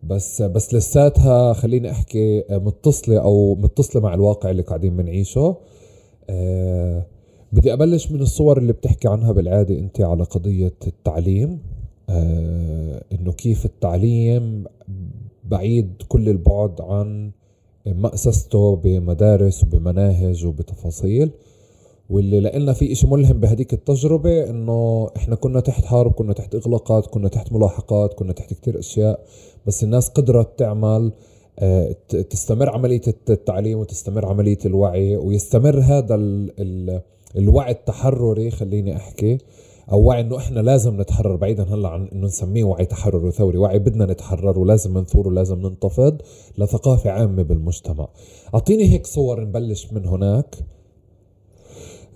بس بس لساتها خليني أحكي متصلة أو متصلة مع الواقع اللي قاعدين بنعيشه. أه بدي أبلش من الصور اللي بتحكي عنها بالعادة أنت على قضية التعليم. أه إنه كيف التعليم بعيد كل البعد عن مأسسته بمدارس وبمناهج وبتفاصيل. واللي لقينا في إشي ملهم بهديك التجربة إنه إحنا كنا تحت حرب كنا تحت إغلاقات كنا تحت ملاحقات كنا تحت كتير أشياء. بس الناس قدرت تعمل آه، تستمر عملية التعليم وتستمر عملية الوعي ويستمر هذا الوعي التحرري خليني أحكي أو وعي إنه إحنا لازم نتحرر بعيدا هلأ عن إنه نسميه وعي تحرر وثوري وعي بدنا نتحرر ولازم نثور ولازم ننتفض لثقافة عامة بالمجتمع. أعطيني هيك صور نبلش من هناك.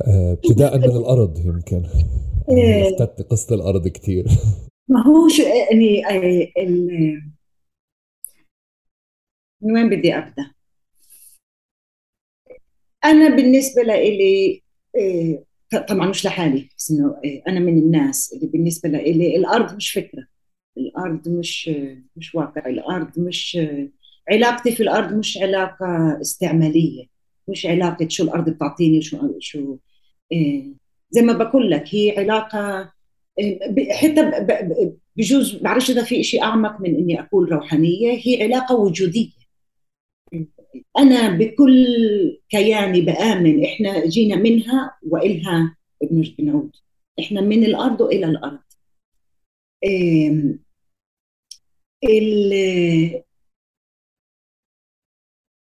آه، ابتداء من الأرض يمكن. إيه. قصة الأرض كثير ما هو شو يعني من وين بدي أبدأ؟ أنا بالنسبة لإلي آه، طبعا مش لحالي بس إنه أنا من الناس اللي بالنسبة لإلي الأرض مش فكرة. الأرض مش مش واقع. الأرض مش علاقتي في الأرض مش علاقة استعمالية. مش علاقة شو الأرض بتعطيني شو شو إيه زي ما بقول لك هي علاقة إيه حتى بجوز بعرفش إذا في شيء أعمق من إني أقول روحانية هي علاقة وجودية. أنا بكل كياني بآمن إحنا جينا منها وإلها بنعود إحنا من الأرض والى الأرض.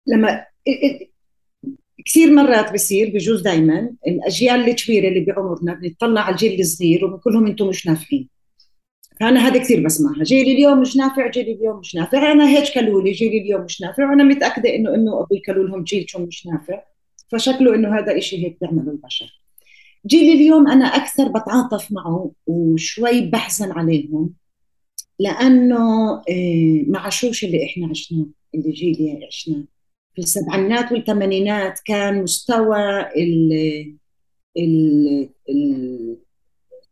لما كثير مرات بصير بجوز دائما الأجيال الكبيرة اللي بعمرنا بنطلع على الجيل الصغير وبنقول لهم أنتم مش نافعين. فانا هذا كثير بسمعها. جيلي اليوم مش نافع جيلي اليوم مش نافع. أنا هيك قالوا لي جيلي اليوم مش نافع. وأنا متأكدة انه امي وابوي قالوا لهم جيلكم مش نافع. فشكله إنه هذا إشي هيك بيعمله البشر. جيلي اليوم أنا أكثر بتعاطف معه وشوي بحزن عليهم لأنه إيه، ما عاشوش اللي إحنا عشناه اللي جيلي عشناه في السبعينات والثمانينات كان مستوى ال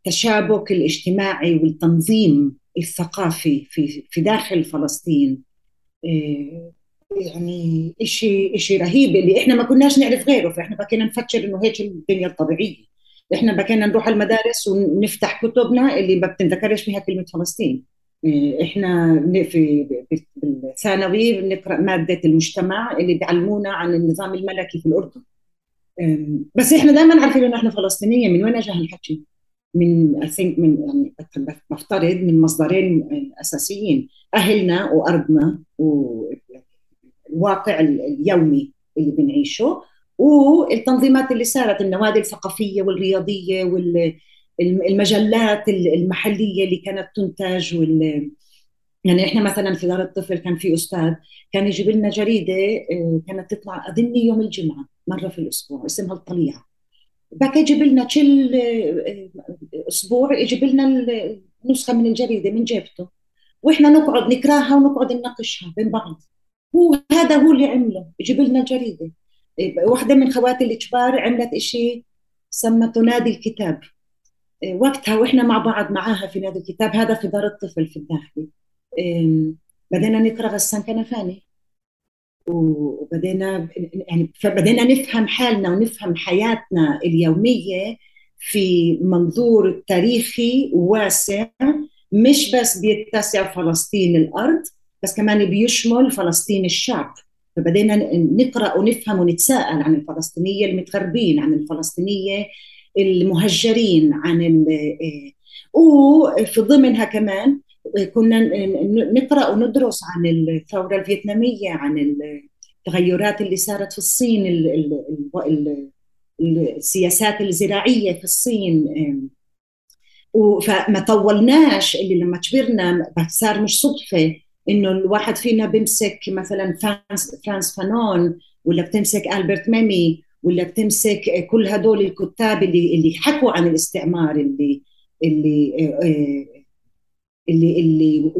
التشابك الاجتماعي والتنظيم الثقافي في في داخل فلسطين. إيه، يعني شيء شيء رهيب اللي إحنا ما كناش نعرف غيره فإحنا بكينا نفكر إنه هيك الدنيا الطبيعية. إحنا بكينا نروح المدارس ونفتح كتبنا اللي ما بتنذكرش فيها كلمة فلسطين. إيه، إحنا في بالثانوي بنقرأ مادة المجتمع اللي بيعلمونا عن النظام الملكي في الأردن. بس إحنا دائما عارفين إنه إحنا فلسطينية من وين اجى هالحكي؟ من اي من يعني بفترض من مصدرين أساسيين أهلنا وأرضنا والواقع اليومي اللي بنعيشه والتنظيمات اللي صارت النوادي الثقافية والرياضية والمجلات المحلية اللي كانت تنتج وال يعني إحنا مثلا في دار الطفل كان في أستاذ كان يجيب لنا جريدة آه، كانت تطلع اظني يوم الجمعة مرة في الأسبوع اسمها الطليعة. بقى يجيب لنا كل آه، أسبوع يجيب لنا نسخة من الجريدة من جيبته. وإحنا نقعد نقراها ونقعد نناقشها بين بعض. هو هذا هو اللي عمله يجيب لنا جريدة. واحدة من خواتي الكبار عملت إشي سمته نادي الكتاب. وقتها وإحنا مع بعض معاها في نادي الكتاب هذا في دار الطفل في الداخلي. بدينا نقرا غسان كنفاني. وبدينا يعني فبدينا نفهم حالنا ونفهم حياتنا اليومية في منظور تاريخي واسع مش بس بيتسع فلسطين الأرض بس كمان بيشمل فلسطين الشعب. فبدينا نقرأ ونفهم ونتساءل عن الفلسطينية المتغربين عن الفلسطينية المهجرين عن وفي ضمنها كمان كنا نقرأ وندرس عن الثورة الفيتنامية عن التغيرات اللي صارت في الصين السياسات الزراعية في الصين. فما طولناش اللي لما كبرنا صار مش صدفة إنه الواحد فينا بيمسك مثلا فرانز فرانز فانون ولا بتمسك ألبرت ميمي ولا بتمسك كل هدول الكتاب اللي اللي حكوا عن الاستعمار اللي اللي اللي اللي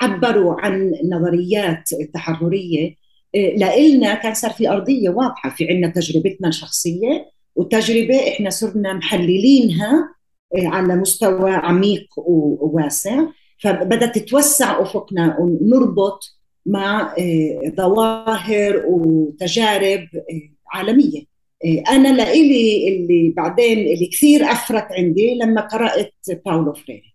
عبروا عن نظريات تحررية. لإلنا كان صار في أرضية واضحة في عندنا تجربتنا الشخصية وتجربة إحنا صرنا محللينها على مستوى عميق وواسع. فبدأت تتوسع أفقنا ونربط مع آه، ظواهر وتجارب آه، عالمية. آه، أنا لإلي اللي بعدين اللي كثير أثرت عندي لما قرأت باولو فريري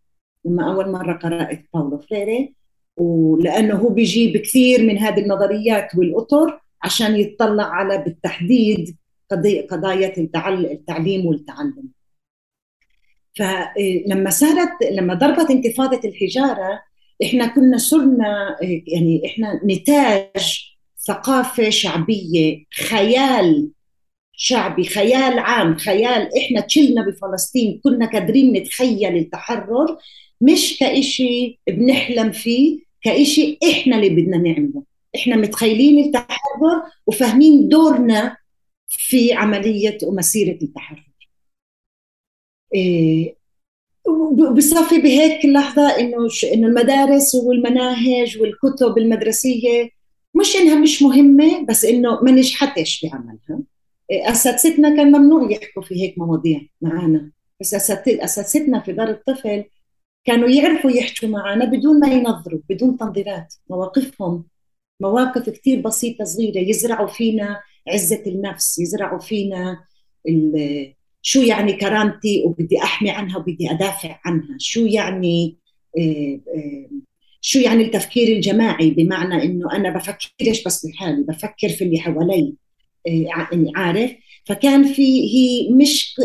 لما أول مرة قرأت باولو فريري ولأنه هو بيجيب كثير من هذه النظريات والأطر عشان يتطلع على بالتحديد قضايا التعليم والتعلم. فلما صارت لما ضربت انتفاضة الحجارة إحنا كنا صرنا يعني إحنا نتاج ثقافة شعبية خيال شعبي خيال عام خيال إحنا تشلنا بفلسطين كنا قادرين نتخيل التحرر مش كإشي بنحلم فيه كإشي إحنا اللي بدنا نعمله. إحنا متخيلين التحرر وفاهمين دورنا في عملية ومسيرة التحرر. إيه بصفي بهيك لحظة إنه إنه المدارس والمناهج والكتب المدرسية مش إنها مش مهمة بس إنه ما نجحتش بعملها. إيه، أساتذتنا كان ممنوع يحكوا في هيك مواضيع معنا بس أساتذتنا في دار الطفل كانوا يعرفوا يحكوا معنا بدون ما ينظروا بدون تنظيرات. مواقفهم مواقف كثير بسيطة صغيرة. يزرعوا فينا عزة النفس يزرعوا فينا شو يعني كرامتي وبدي أحمي عنها وبدي أدافع عنها. شو يعني آه، آه، شو يعني التفكير الجماعي بمعنى إنه أنا بفكرش بس بحالي بفكر في اللي حوالي يعني عارف؟ فكان في هي مش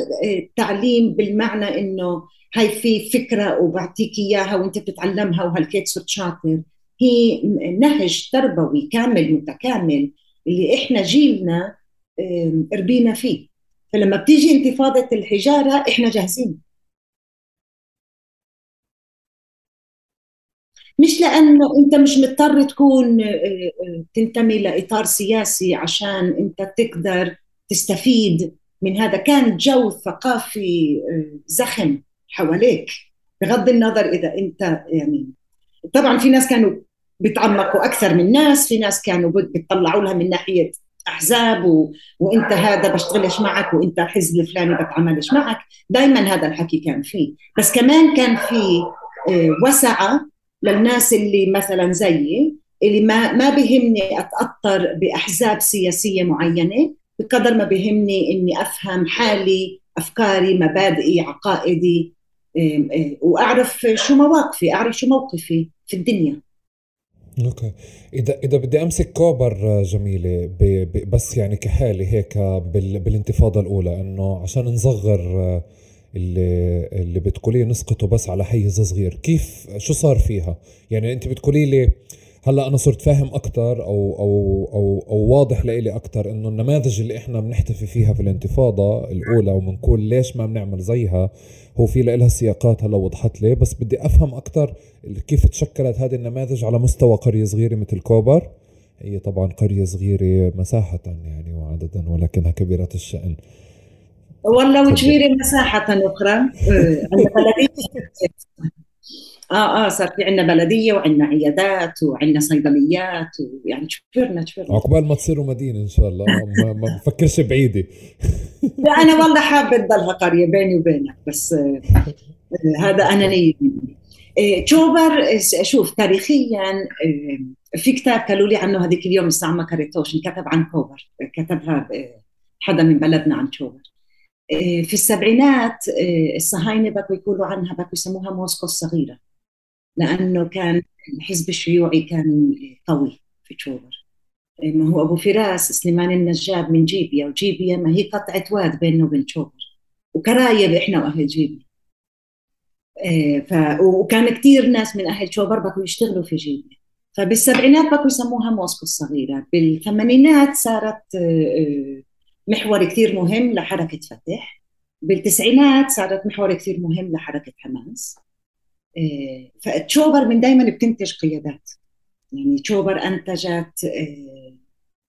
تعليم بالمعنى إنه هاي في فكرة وبعطيك إياها وأنت بتتعلمها وهالكيت صرت شاطر. هي نهج تربوي كامل متكامل اللي إحنا جيلنا ربينا فيه. فلما بتيجي انتفاضة الحجارة إحنا جاهزين. مش لأنه أنت مش مضطر تكون تنتمي لإطار سياسي عشان أنت تقدر تستفيد من هذا. كان جو ثقافي زخم. حواليك بغض النظر إذا أنت يعني طبعا في ناس كانوا بيتعمقوا أكثر من ناس في ناس كانوا بيطلعوا لها من ناحية أحزاب و... وأنت هذا بشتغلش معك وأنت الحزب الفلاني بتعاملش معك. دائما هذا الحكي كان فيه. بس كمان كان في وسعة للناس اللي مثلا زيي اللي ما ما بهمني أتأثر بأحزاب سياسية معينة بقدر ما بهمني إني أفهم حالي أفكاري مبادئي عقائدي وأعرف شو مواقفي أعرف شو موقفي في الدنيا Okay إذا إذا بدي أمسك كوبر جميلة. بس يعني كحالي هيك بال... بالانتفاضة الأولى إنه عشان نصغر اللي اللي بتقوليه نسقطه بس على حيز صغير كيف شو صار فيها يعني أنت بتقولي لي هلأ أنا صرت فاهم أكثر أو أو أو أو واضح لإلي أكثر إنه النماذج اللي إحنا بنحتفي فيها في الانتفاضة الأولى وبنقول ليش ما بنعمل زيها هو في لها سياقات هلا وضحت لي بس بدي أفهم أكثر كيف تشكلت هذه النماذج على مستوى قرية صغيرة مثل كوبر؟ هي طبعا قرية صغيرة مساحة يعني وعددا ولكنها كبيرة الشأن. والله وكبيره مساحة أخرى. آه، بلديه آه آه صار في عندنا بلدية وعندنا عيادات وعندنا صيدليات ويعني شفرنا شفرنا عقبال ما تصيروا مدينة إن شاء الله. ما, ما بفكرش بعيدة. لا أنا والله حابة تضلها قرية بيني وبينك بس آه هذا أنانية مني. آه تشوبر شوف تاريخيا آه في كتاب قالوا لي عنه هذيك اليوم الساعة ما قريتوش كتب عن كوبر. كتبها حدا من بلدنا عن تشوبر. آه، في السبعينات آه، الصهاينة بقوا يقولوا عنها بقوا يسموها موسكو الصغيرة. لأنه كان الحزب الشيوعي كان قوي في تشوبر. آه، ما هو أبو فراس سليمان النجاب من جيبيا وجيبيا ما هي قطعة واد بيننا وبين تشوبر. وكرايب إحنا وأهل جيبيا. ف... وكان كثير ناس من أهل تشوبر بقوا يشتغلوا في جيبيا. فبالسبعينات بقوا يسموها موسكو الصغيرة. بالثمانينات صارت محور كثير مهم لحركة فتح. بالتسعينات صارت محور كثير مهم لحركة حماس. آه، فتشوبر من دائما بتنتج قيادات. يعني تشوبر أنتجت آه،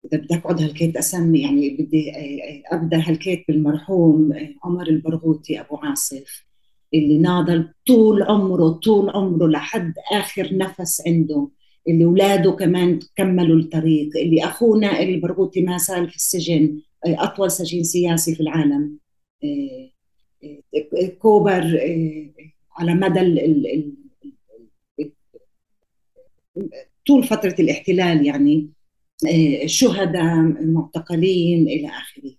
إذا بدي أقعد هالكيت أسمي يعني بدي آه، أبدأ هالكيت بالمرحوم عمر البرغوثي أبو عاصف اللي ناضل طول عمره طول عمره لحد آخر نفس عنده اللي اولاده كمان كملوا الطريق اللي أخونا البرغوثي ما زال في السجن أطول سجين سياسي في العالم آه، آه، كوبر آه، على مدى طول فترة الاحتلال يعني شهداء معتقلين إلى آخره.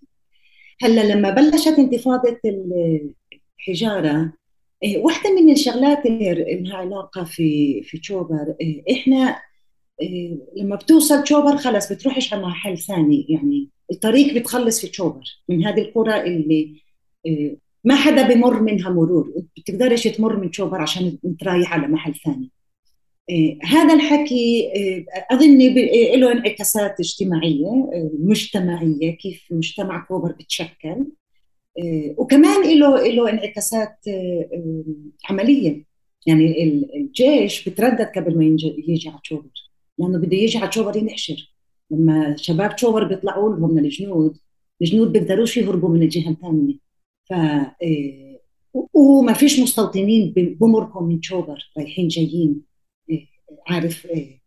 هلأ لما بلشت انتفاضة الحجارة واحدة من الشغلات اللي لها علاقة في في تشوبر إحنا لما بتوصل تشوبر خلص بتروحش على محل ثاني. يعني الطريق بتخلص في تشوبر من هذه القرى اللي آه، ما حدا بمر منها مرور بتقدرش تمر من تشوبر عشان ترايح على محل ثاني. آه، هذا الحكي آه، أظن له انعكاسات اجتماعية مجتمعية كيف مجتمع كوبر بتشكل. وكمان له له انعكاسات عملية. يعني الجيش بتردد قبل ما يجي على تشوبر لأنه بده يجي على تشوبر ينحشر. لما شباب تشوبر بيطلعوا لهم الجنود الجنود بيقدروش يهربوا من الجهة الثانية. ف إيه، وما فيش مستوطنين بمركم من تشوبر رايحين جايين إيه، عارف إيه.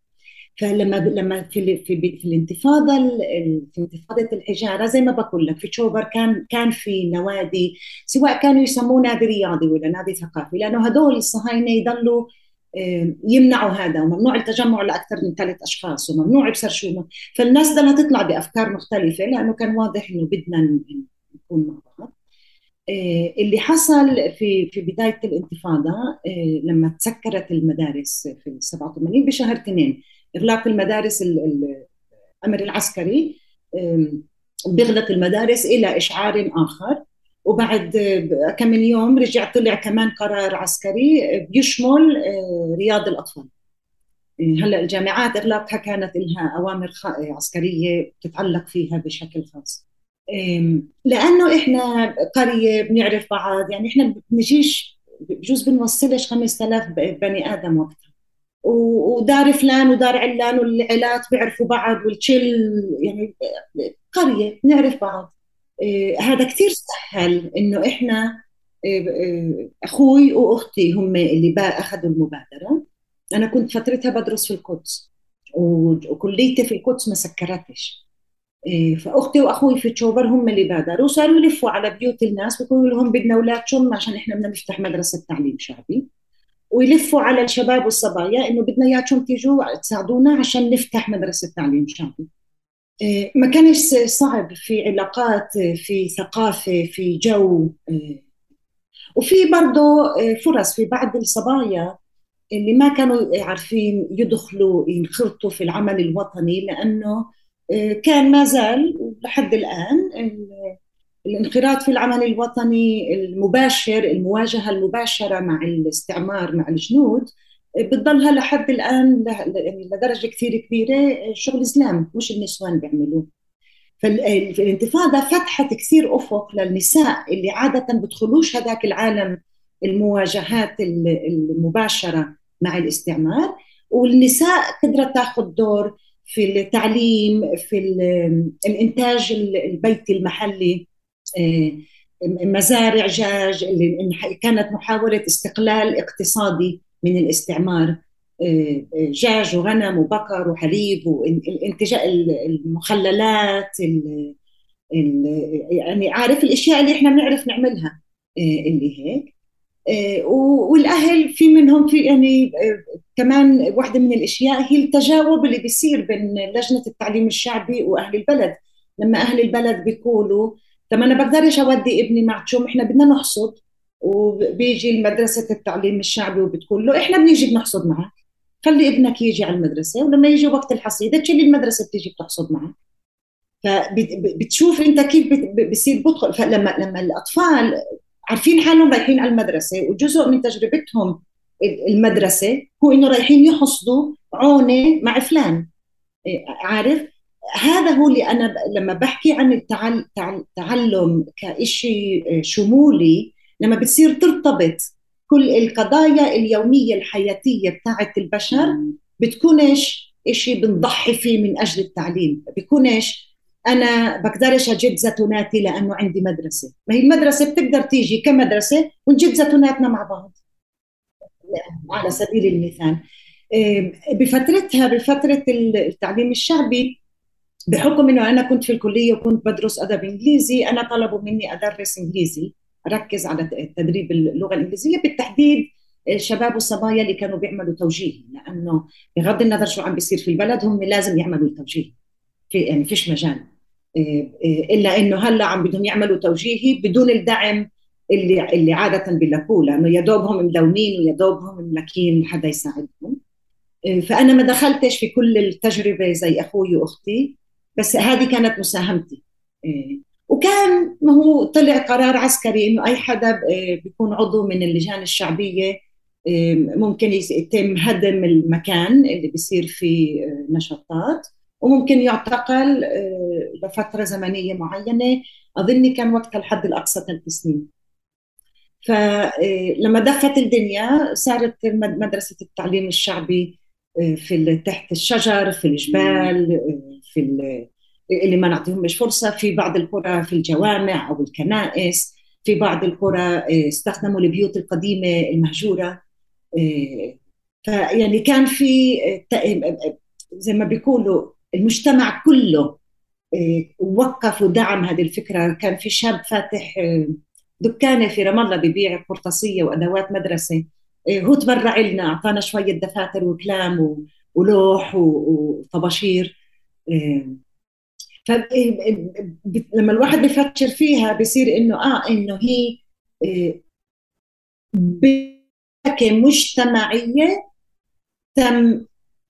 فلما لما في في, في الانتفاضة في انتفاضة الحجاره زي ما بقول لك في تشوبر كان كان في نوادي سواء كانوا يسموه نادي رياضي ولا نادي ثقافي لأنه هدول الصهاينة يضلوا يمنعوا هذا وممنوع التجمع لأكثر من ثلاث أشخاص وممنوع شو فالناس بدها تطلع بأفكار مختلفة لأنه كان واضح إنه بدنا نكون مع بعض آه، اللي حصل في في بداية الانتفاضة آه، لما تسكرت المدارس في 87 بشهر اثنين إغلاق المدارس الأمر العسكري بيغلق المدارس إلى إشعار آخر. وبعد كم من يوم رجع طلع كمان قرار عسكري بيشمل آه، رياض الأطفال. هلأ الجامعات إغلاقها كانت لها أوامر عسكرية تتعلق فيها بشكل خاص. لأنه إحنا قريه بنعرف بعض يعني إحنا بنجيش بجوز بنوصلش 5000 بني آدم وقتها. ودار فلان ودار علان والعيلات بيعرفوا بعض والشل يعني قريه بنعرف بعض. آه، هذا كثير سهل إنه إحنا آه، آه، أخوي وأختي هم اللي أخذوا المبادرة. أنا كنت فترتها بدرس في القدس وكليتي في القدس ما سكرتش. فأختي وأخوي في تشوبر هم اللي بادروا صاروا يلفوا على بيوت الناس بيقولوا لهم بدنا أولاد شم عشان إحنا بدنا نفتح مدرسة تعليم شعبي. ويلفوا على الشباب والصبايا إنه بدنا اياكم تيجوا تساعدونا عشان نفتح مدرسة تعليم شعبي. آه، ما كانش صعب في علاقات في ثقافة في جو آه، وفي برضه فرص في بعض الصبايا اللي ما كانوا عارفين يدخلوا ينخرطوا في العمل الوطني لأنه كان ما زال لحد الآن الانخراط في العمل الوطني المباشر المواجهة المباشرة مع الاستعمار مع الجنود بتضلها لحد الآن يعني لدرجة كثير كبيرة شغل إسلام مش النسوان بيعملوه. فالانتفاضه فتحت كثير أفق للنساء اللي عادة بدخلوش هذاك العالم المواجهات المباشرة مع الاستعمار والنساء قدرت تاخذ دور في التعليم في الإنتاج البيتي المحلي آه، مزارع دجاج اللي كانت محاولة استقلال اقتصادي من الاستعمار. آه، آه، وغنم وبقر وحليب والانتجاء المخللات يعني عارف الأشياء اللي إحنا بنعرف نعملها اللي هيك. والأهل في منهم في يعني كمان واحدة من الأشياء هي التجاوب اللي بيصير بين لجنة التعليم الشعبي وأهل البلد. لما أهل البلد بيقولوا طب أنا بقدرش أودي ابني معكم إحنا بدنا نحصد. وبيجي المدرسة التعليم الشعبي وبتقول له إحنا بنيجي بنحصد معك. خلي ابنك يجي على المدرسة ولما يجي وقت الحصيدة تشيلي المدرسة بتيجي بتحصد معك. فبتشوف أنت كيف بصير بدخل فلما لما الأطفال عارفين حالهم رايحين على المدرسة وجزء من تجربتهم المدرسة هو إنه رايحين يحصدوا عونة مع فلان. عارف؟ هذا هو اللي أنا لما بحكي عن التعلم كشيء شمولي لما بتصير ترتبط كل القضايا اليومية الحياتية بتاعت البشر بتكونش إشي بنضحي فيه من أجل التعليم بيكونش أنا بقدرش أجيب زيتوناتي لأنه عندي مدرسة. ما هي المدرسة بتقدر تيجي كمدرسة ونجيب زيتوناتنا مع بعض. على سبيل المثال إيه، بفترتها بفترة التعليم الشعبي بحكم إنه أنا كنت في الكلية وكنت بدرس أدب إنجليزي أنا طلبوا مني أدرس إنجليزي ركز على تدريب اللغة الإنجليزية. بالتحديد الشباب والصبايا اللي كانوا بيعملوا توجيه لأنه بغض النظر شو عم بيصير في البلد هم لازم يعملوا التوجيه. في يعني فيش مجال. إلا إنه هلأ عم بدهم يعملوا توجيهي بدون الدعم اللي اللي عادة بيلاقوه لأنه يا دوبهم ملونين ويا دوبهم ملاكين حدا يساعدهم. فأنا ما دخلتش في كل التجربة زي أخوي وأختي بس هذه كانت مساهمتي. وكان ما هو طلع قرار عسكري إنه أي حدا بيكون عضو من اللجان الشعبية ممكن يتم هدم المكان اللي بيصير فيه نشاطات. وممكن يعتقل آه، لفترة زمنية معينة. أظني كان وقتها الحد الأقصى ثلاث سنين. فلما دفت الدنيا صارت مدرسة التعليم الشعبي في تحت الشجر في الجبال في اللي ما نعطيهمش فرصة. في بعض القرى في الجوامع أو الكنائس. في بعض القرى آه، استخدموا البيوت القديمة المهجورة. آه، فيعني كان في آه، زي ما بيقولوا المجتمع كله وقف ودعم هذه الفكرة. كان في شاب فاتح دكانة في رام الله ببيع قرطاسية وأدوات مدرسة. هو تبرع لنا أعطانا شوية دفاتر وكلام ولوح وطباشير. لما الواحد بفكر فيها بصير إنه آه إنه هي مجتمعية تم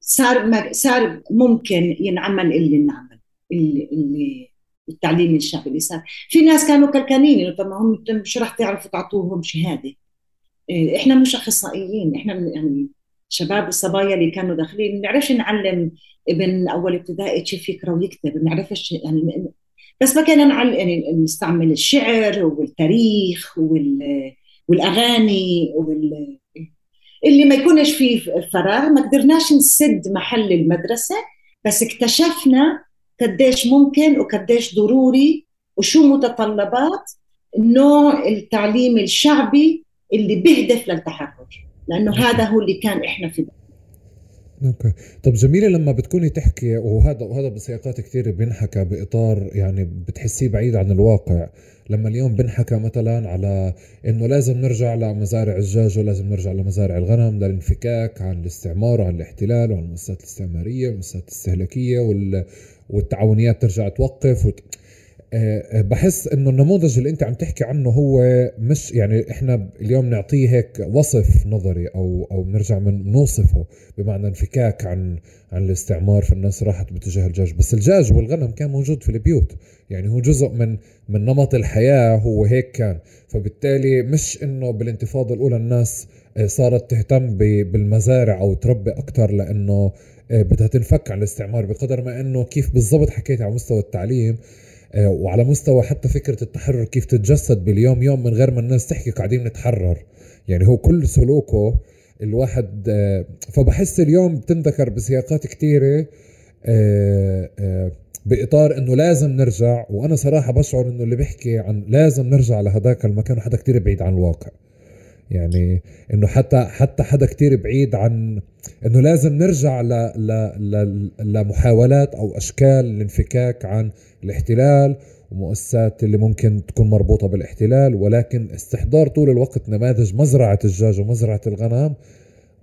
صار صار ممكن ينعمل اللي انعمل اللي, اللي التعليم الشعبي اللي صار. في ناس كانوا كلكانين طب ما هم مش راح تعرفوا تعطوهم شهادة؟ إيه، إحنا مش أخصائيين إحنا يعني شباب الصبايا اللي كانوا داخلين. ما بنعرفش نعلم ابن أول ابتدائي كيف يقرا ويكتب ما بنعرفش يعني بس ما كنا نعلم يعني نستعمل الشعر والتاريخ وال والأغاني وال اللي ما يكونش فيه فراغ ما قدرناش نسد محل المدرسة بس اكتشفنا قديش ممكن وقديش ضروري وشو متطلبات نوع التعليم الشعبي اللي بيهدف للتحرر لأنه هذا هو اللي كان إحنا في أوكي. طب جميله لما بتكوني تحكي وهذا وهذا بسياقات كثير بينحكى بإطار يعني بتحسيه بعيد عن الواقع لما اليوم بنحكى مثلا على إنه لازم نرجع لمزارع الدجاج ولازم نرجع لمزارع الغنم للانفكاك عن الاستعمار وعن الاحتلال وعن المؤسسات الاستعمارية والمؤسسات الاستهلاكية وال... والتعاونيات ترجع توقف وت... آه، آه، بحس إنه النموذج اللي أنت عم تحكي عنه هو مش يعني إحنا اليوم نعطيه هيك وصف نظري أو أو بنرجع من نوصفه بمعنى انفكاك عن عن الاستعمار فالناس راحت باتجاه الدجاج بس الدجاج والغنم كان موجود في البيوت. يعني هو جزء من من نمط الحياة هو هيك كان. فبالتالي مش إنه بالانتفاضة الأولى الناس آه، صارت تهتم بالمزارع أو تربي أكثر لأنه بدها تنفك عن الاستعمار بقدر ما إنه كيف بالضبط حكيت على مستوى التعليم. وعلى مستوى حتى فكرة التحرر كيف تتجسد باليوم يوم من غير ما الناس تحكي قاعدين نتحرر. يعني هو كل سلوكه الواحد آه، فبحس اليوم بتنذكر بسياقات كثيره آه، بإطار إنه لازم نرجع وأنا صراحة بشعر إنه اللي بيحكي عن لازم نرجع لهذاك المكان حدا كثير بعيد عن الواقع. يعني إنه حتى حتى حدا كتير بعيد عن إنه لازم نرجع ل ل ل لمحاولات أو أشكال الانفكاك عن الاحتلال ومؤسسات اللي ممكن تكون مربوطة بالاحتلال ولكن استحضار طول الوقت نماذج مزرعة الدجاج ومزرعة الغنم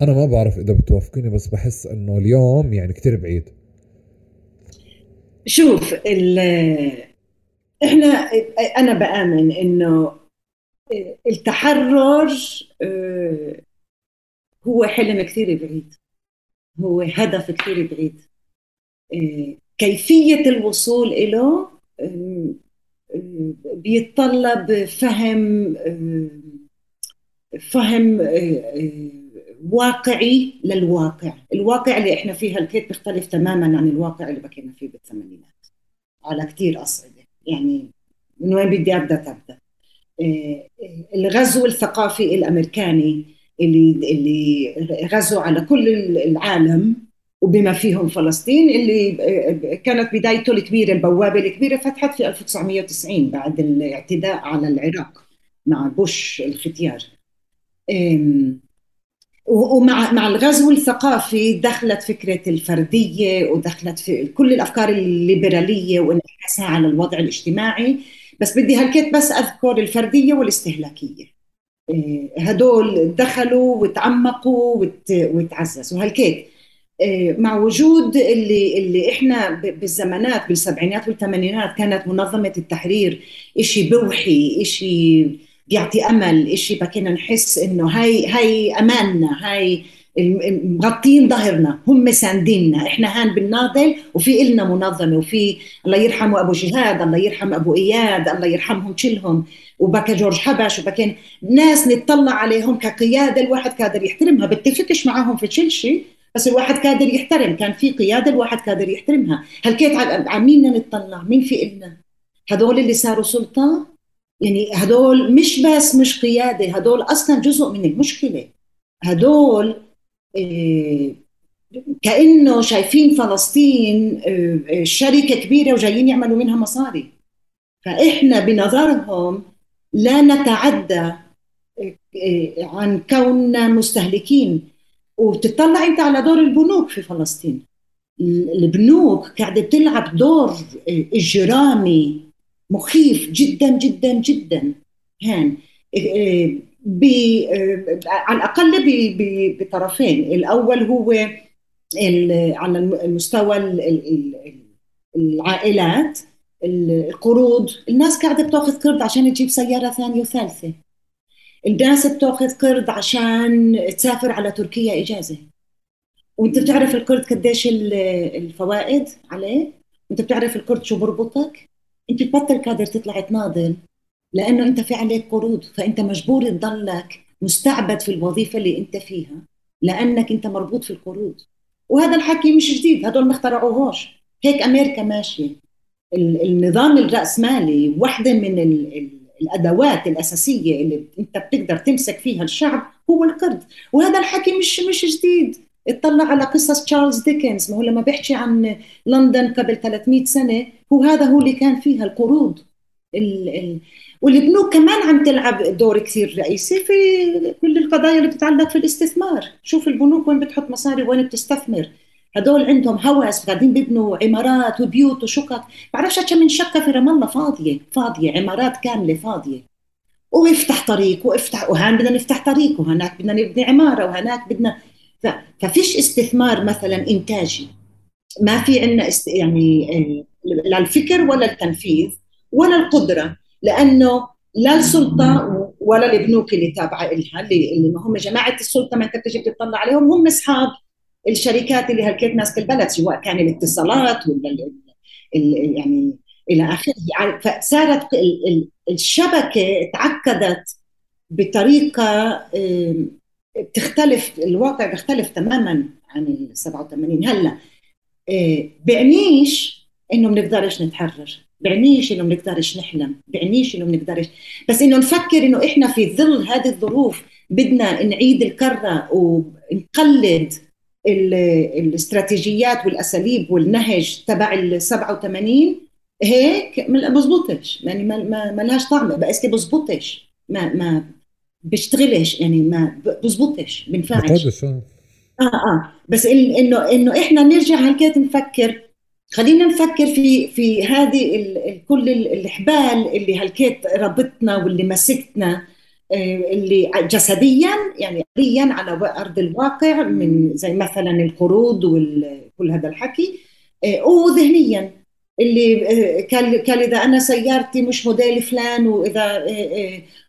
أنا ما بعرف إذا بتوافقيني بس بحس إنه اليوم يعني كتير بعيد. شوف إحنا أنا بآمن إنه التحرر آه، هو حلم كثير بعيد هو هدف كثير بعيد. آه، كيفية الوصول له آه، بيتطلب فهم فهم واقعي للواقع. الواقع اللي إحنا فيه هالكيت بيختلف تماما عن الواقع اللي بكينا فيه بالثمانينات على كثير أصعدة. يعني من وين بدي أبدأ تبدأ؟ آه، الغزو الثقافي الأمريكاني اللي اللي غزوا على كل العالم وبما فيهم فلسطين اللي آه، كانت بدايته الكبيرة البوابة الكبيرة فتحت في 1990 بعد الاعتداء على العراق مع بوش الختيار. ومع مع الغزو الثقافي دخلت فكرة الفردية ودخلت في كل الأفكار الليبرالية وانعكاسها على الوضع الاجتماعي. بس بدي هالكيت بس أذكر الفردية والاستهلاكية. إيه، هدول دخلوا وتعمقوا وتعززوا. هالكيت مع وجود اللي اللي إحنا بالزمانات بالسبعينات والثمانينات كانت منظمة التحرير شيء بوحي شيء بيعطي أمل شيء بكينا نحس إنه هاي هاي أماننا هاي مغطين ظهرنا هم سانديننا إحنا هان بالناضل وفي إلنا منظمة وفي الله يرحمه أبو جهاد الله يرحم أبو إياد الله يرحمهم كلهم وبكى جورج حبش وبكى ناس نتطلع عليهم كقيادة الواحد قادر يحترمها بتفقش معاهم في كل شيء. بس الواحد قادر يحترم كان في قيادة الواحد قادر يحترمها. هل كيف على مين نتطلع؟ مين في إلنا؟ هذول اللي صاروا سلطه يعني هدول مش بس مش قيادة هدول أصلا جزء من المشكلة. هدول إيه، كأنه شايفين فلسطين إيه، شركة كبيرة وجايين يعملوا منها مصاري. فإحنا بنظرهم لا نتعدى عن كوننا مستهلكين. وبتطلع انت على دور البنوك في فلسطين. البنوك قاعدة بتلعب دور إجرامي مخيف جدا جدا جدا. هان ب على الأقل بطرفين. الأول هو على المستوى العائلات القروض. الناس قاعدة بتأخذ قرض عشان تجيب سيارة ثانية وثالثة. الناس بتأخذ قرض عشان تسافر على تركيا إجازة. وأنت بتعرف القرض قديش الفوائد عليه؟ انت بتعرف القرض شو بربطك؟ أنت بتبطل قادر تطلع تناضل لأنه أنت في عليك قروض فأنت مجبور تضلك مستعبد في الوظيفة اللي أنت فيها لأنك أنت مربوط في القروض. وهذا الحكي مش جديد هدول ما اخترعوهوش. هيك أمريكا ماشية. النظام الرأسمالي واحدة من الأدوات الأساسية اللي أنت بتقدر تمسك فيها الشعب هو القرض. وهذا الحكي مش مش جديد. اطلع على قصص تشارلز ديكنز ما هو لما بيحكي عن لندن قبل 300 سنة هو هذا هو اللي كان فيها القروض. ال ال والبنوك كمان عم تلعب دور كثير رئيسي في كل القضايا اللي بتتعلق في الاستثمار. شوف البنوك وين بتحط مصاري وين بتستثمر. هدول عندهم هوس قاعدين بيبنوا عمارات وبيوت وشقق. بعرفش كم من شقة؟ في رام الله فاضية فاضية عمارات كاملة فاضية. وافتح طريق وافتح وهان بدنا نفتح طريق وهناك بدنا نبني عمارة وهناك بدنا ف... ففيش استثمار مثلا إنتاجي. ما في عندنا است... يعني آه، لا الفكر ولا التنفيذ ولا القدرة لأنه لا السلطة ولا البنوك اللي تابعة لها اللي, اللي هم جماعة السلطة ما أنت بتجي بتطلع عليهم هم أصحاب الشركات اللي هلكت ماسك البلد سواء كان الاتصالات ولا ال ال يعني إلى آخره. يعني فصارت الشبكة تعقدت بطريقة بتختلف الواقع بيختلف تماما عن ال 87 هلأ بعنيش إنه بنقدرش نتحرر بعنيش إنه بنقدرش نحلم بعنيش إنه بنقدرش بس إنه نفكر إنه إحنا في ظل هذه الظروف بدنا نعيد الكرة ونقلد الاستراتيجيات والأساليب والنهج تبع ال 87 هيك ما بزبطش. يعني ما, ما, لهاش طعم. بس بزبطش. ما ما بيشتغلش. يعني ما بزبطش. بنفعش آه آه. بس انه إنه إحنا نرجع هالكيت نفكر. خلينا نفكر في في هذه كل الحبال اللي هالكيت ربطنا واللي مسكتنا آه، اللي جسديا يعني عمليا على أرض الواقع من زي مثلا القروض وكل هذا الحكي. آه، وذهنيا اللي قال آه، إذا أنا سيارتي مش موديل فلان وإذا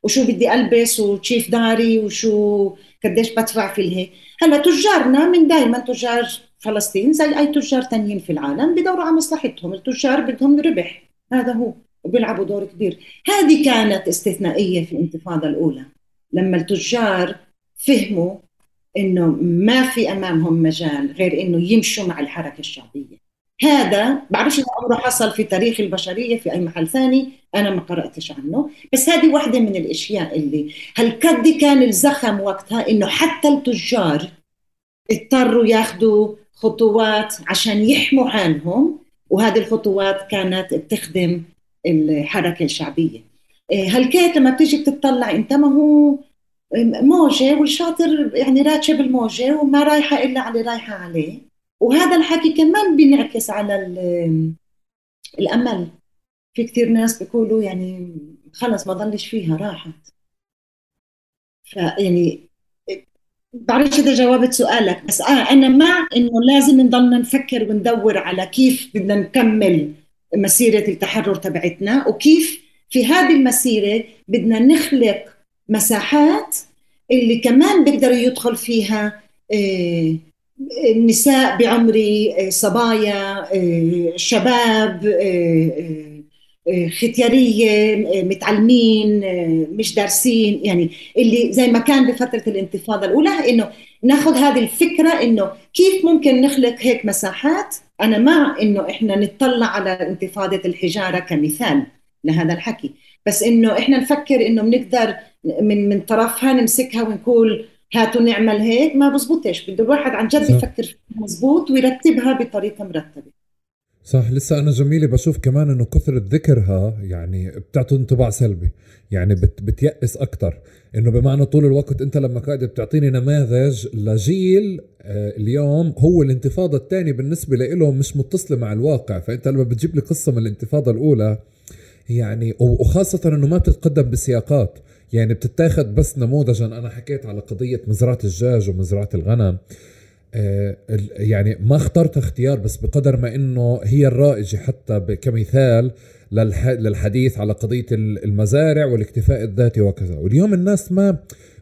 وشو بدي ألبس وكيف داري وشو قديش بدفع في الهي هلأ تجارنا من دائما تجار فلسطين زي أي تجار ثانيين في العالم بدوروا على مصلحتهم. التجار بدهم ربح هذا هو. وبيلعبوا دور كبير. هذه كانت استثنائية في الانتفاضة الأولى لما التجار فهموا إنه ما في أمامهم مجال غير إنه يمشوا مع الحركة الشعبية. هذا بعرفش إذا عمره حصل في تاريخ البشرية في أي محل ثاني أنا ما قرأتش عنه. بس هذه واحدة من الأشياء اللي هالقد كان الزخم وقتها إنه حتى التجار اضطروا ياخذوا خطوات عشان يحموا حالهم وهذه الخطوات كانت تخدم الحركة الشعبية. إيه، هالكيت لما بتيجي بتطلع انت ما هو موجة والشاطر يعني راتب الموجة وما رايحة إلا على رايحة عليه. وهذا الحكي كمان بينعكس على الأمل. في كثير ناس بيقولوا يعني خلص ما ضلش فيها راحت. فيعني بعرفش إذا جاوبت سؤالك بس آه أنا مع إنه لازم نضلنا نفكر وندور على كيف بدنا نكمل مسيرة التحرر تبعتنا وكيف في هذه المسيرة بدنا نخلق مساحات اللي كمان بيقدر يدخل فيها آه، النساء بعمري آه، صبايا آه، شباب ختيارية متعلمين مش دارسين يعني اللي زي ما كان بفترة الانتفاضة الأولى إنه ناخذ هذه الفكرة إنه كيف ممكن نخلق هيك مساحات؟ أنا مع إنه إحنا نطلع على انتفاضة الحجارة كمثال لهذا الحكي. بس إنه إحنا نفكر إنه بنقدر من من طرفها نمسكها ونقول هاتوا نعمل هيك؟ ما بزبطش. بده الواحد عن جد يفكر مزبوط ويرتبها بطريقة مرتبة. صح لسه أنا جميله بشوف كمان إنه كثره ذكرها يعني بتعطي انطباع سلبي يعني بت بتيأس أكثر إنه بمعنى طول الوقت أنت لما قاعد بتعطيني نماذج لجيل آه اليوم هو الانتفاضة الثانية بالنسبة له مش متصلة مع الواقع. فأنت لما بتجيب لي قصة من الانتفاضة الأولى يعني وخاصة إنه ما بتتقدم بسياقات يعني بتتاخد بس نموذجا. أنا حكيت على قضية مزرعة الدجاج ومزرعة الغنم. يعني ما اخترت اختيار بس بقدر ما إنه هي الرائجة حتى كمثال للحديث على قضية المزارع والاكتفاء الذاتي وكذا. واليوم الناس ما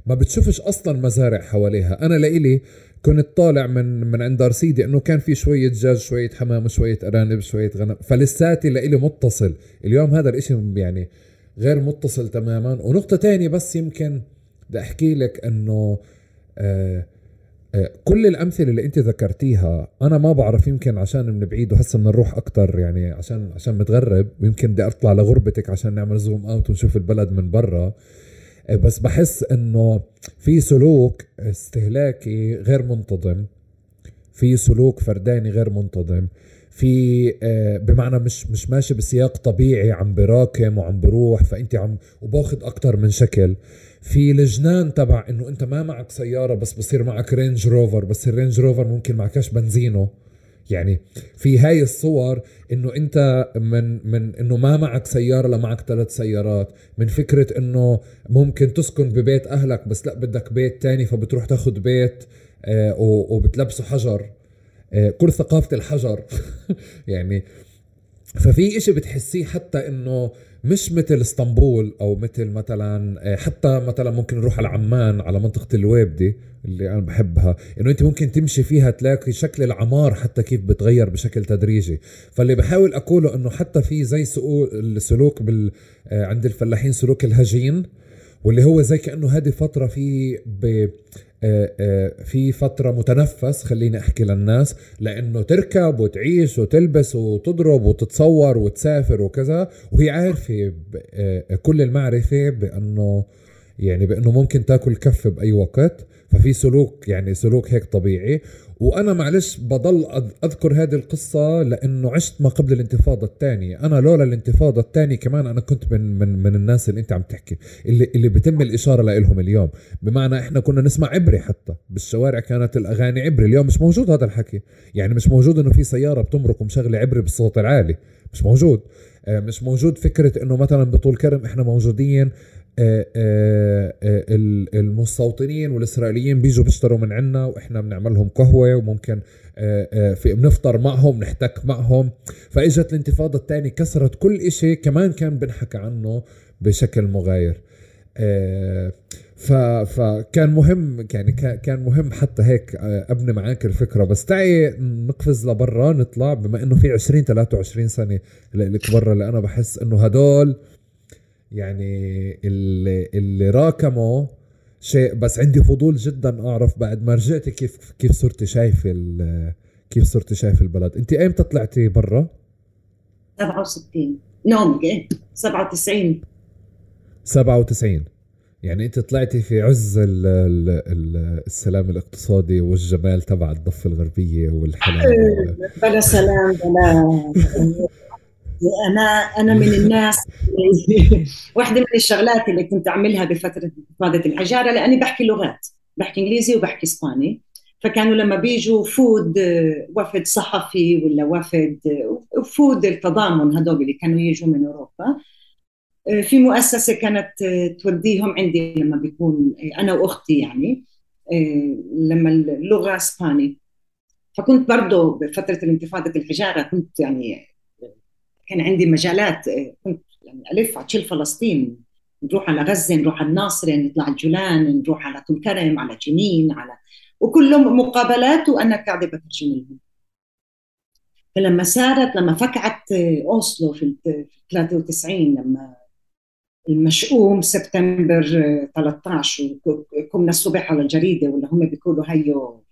ما بتشوفش أصلا مزارع حواليها. أنا لإلي كنت طالع من من عند أرسيدي إنه كان في شوية دجاج شوية حمام شوية أرانب شوية غنم. فلساتي لإلي متصل. اليوم هذا الإشي يعني غير متصل تماما. ونقطة تانية بس يمكن بدي أحكي لك إنه آه آه، كل الأمثلة اللي أنت ذكرتيها أنا ما بعرف يمكن عشان من بعيد وهسه بدنا نروح أكثر يعني عشان عشان متغرب ويمكن بدي أطلع لغربتك عشان نعمل zoom out ونشوف البلد من برا. آه، بس بحس إنه في سلوك استهلاكي غير منتظم في سلوك فرداني غير منتظم في آه، بمعنى مش مش ماشي بسياق طبيعي عم براكم وعم بروح فأنت عم وباخذ أكثر من شكل. في لجنان تبع إنه أنت ما معك سيارة بس بصير معك Range Rover بس ال Range Rover ممكن معكش بنزينه. يعني في هاي الصور إنه أنت من من إنه ما معك سيارة لمعك ثلاث سيارات. من فكرة إنه ممكن تسكن ببيت أهلك بس لأ بدك بيت تاني فبتروح تاخذ بيت آه وبتلبسه حجر. آه كل ثقافة الحجر. يعني ففي إشي بتحسيه حتى إنه مش مثل اسطنبول أو مثل مثلا آه، حتى مثلا ممكن نروح على عمان على منطقة الويبدي اللي أنا بحبها. إنه أنت ممكن تمشي فيها تلاقي شكل العمار حتى كيف بتغير بشكل تدريجي. فاللي بحاول أقوله إنه حتى في زي السلوك بال آه، عند الفلاحين سلوك الهجين واللي هو زي كأنه هذه فترة في ب في فترة متنفس خليني أحكي للناس لأنه تركب وتعيش وتلبس وتضرب وتتصور وتسافر وكذا وهي عارفة آه، كل المعرفة بأنه يعني بأنه ممكن تاكل كف بأي وقت ففي سلوك يعني سلوك هيك طبيعي. وأنا معلش بضل أذكر هذه القصة لأنه عشت ما قبل الانتفاضة الثانية. أنا لولا الانتفاضة الثانية كمان أنا كنت من من من الناس اللي أنت عم تحكي اللي اللي بتم الإشارة لهم اليوم. بمعنى إحنا كنا نسمع عبري حتى. بالشوارع كانت الأغاني عبري اليوم مش موجود هذا الحكي. يعني مش موجود إنه في سيارة بتمرق ومشغلة عبري بالصوت العالي. مش موجود. آه، مش موجود فكرة إنه مثلا بطول كرم إحنا موجودين المستوطنين والإسرائيليين بيجوا بيشتروا من عنا وإحنا بنعمل لهم قهوة وممكن في بنفطر معهم نحتك معهم. فإجت الانتفاضة الثانية كسرت كل إشي كمان كان بنحكى عنه بشكل مغاير. فكان مهم يعني كان مهم حتى هيك أبني معاك الفكرة. بس تعي نقفز لبرا نطلع بما إنه في 20 23 سنه لك برا اللي أنا بحس إنه هدول يعني اللي, اللي راكمه شيء بس عندي فضول جدا أعرف بعد ما رجعت كيف كيف صرتي شايف كيف صرتي شايف البلد. أنت ايمتى طلعتي برا؟ 67 نوم 97 97 يعني أنت طلعتي في عز ال ال السلام الاقتصادي والجمال تبع الضفة الغربية والحلال. بلا سلام بلا أنا أنا من الناس واحدة من الشغلات اللي كنت أعملها بفترة انتفاضه الحجارة لأني بحكي لغات بحكي إنجليزي وبحكي إسباني. فكانوا لما بيجوا فود وفد صحفي ولا وفد فود التضامن هذول اللي كانوا يجوا من أوروبا. في مؤسسة كانت توديهم عندي لما بيكون أنا وأختي يعني لما اللغة إسباني. فكنت برضه بفترة الانتفاضة الحجارة كنت يعني كان عندي مجالات آه، كنت يعني ألف على تشيل فلسطين. نروح على غزة نروح على الناصره نطلع على الجولان نروح على طول كرم على جنين على وكلهم مقابلات وأنا قاعدة بترجم لهم. فلما صارت لما فكعت آه، أوسلو في 93 لما المشؤوم سبتمبر 13 آه، وكنا الصبح على الجريدة ولا هم بيقولوا هيو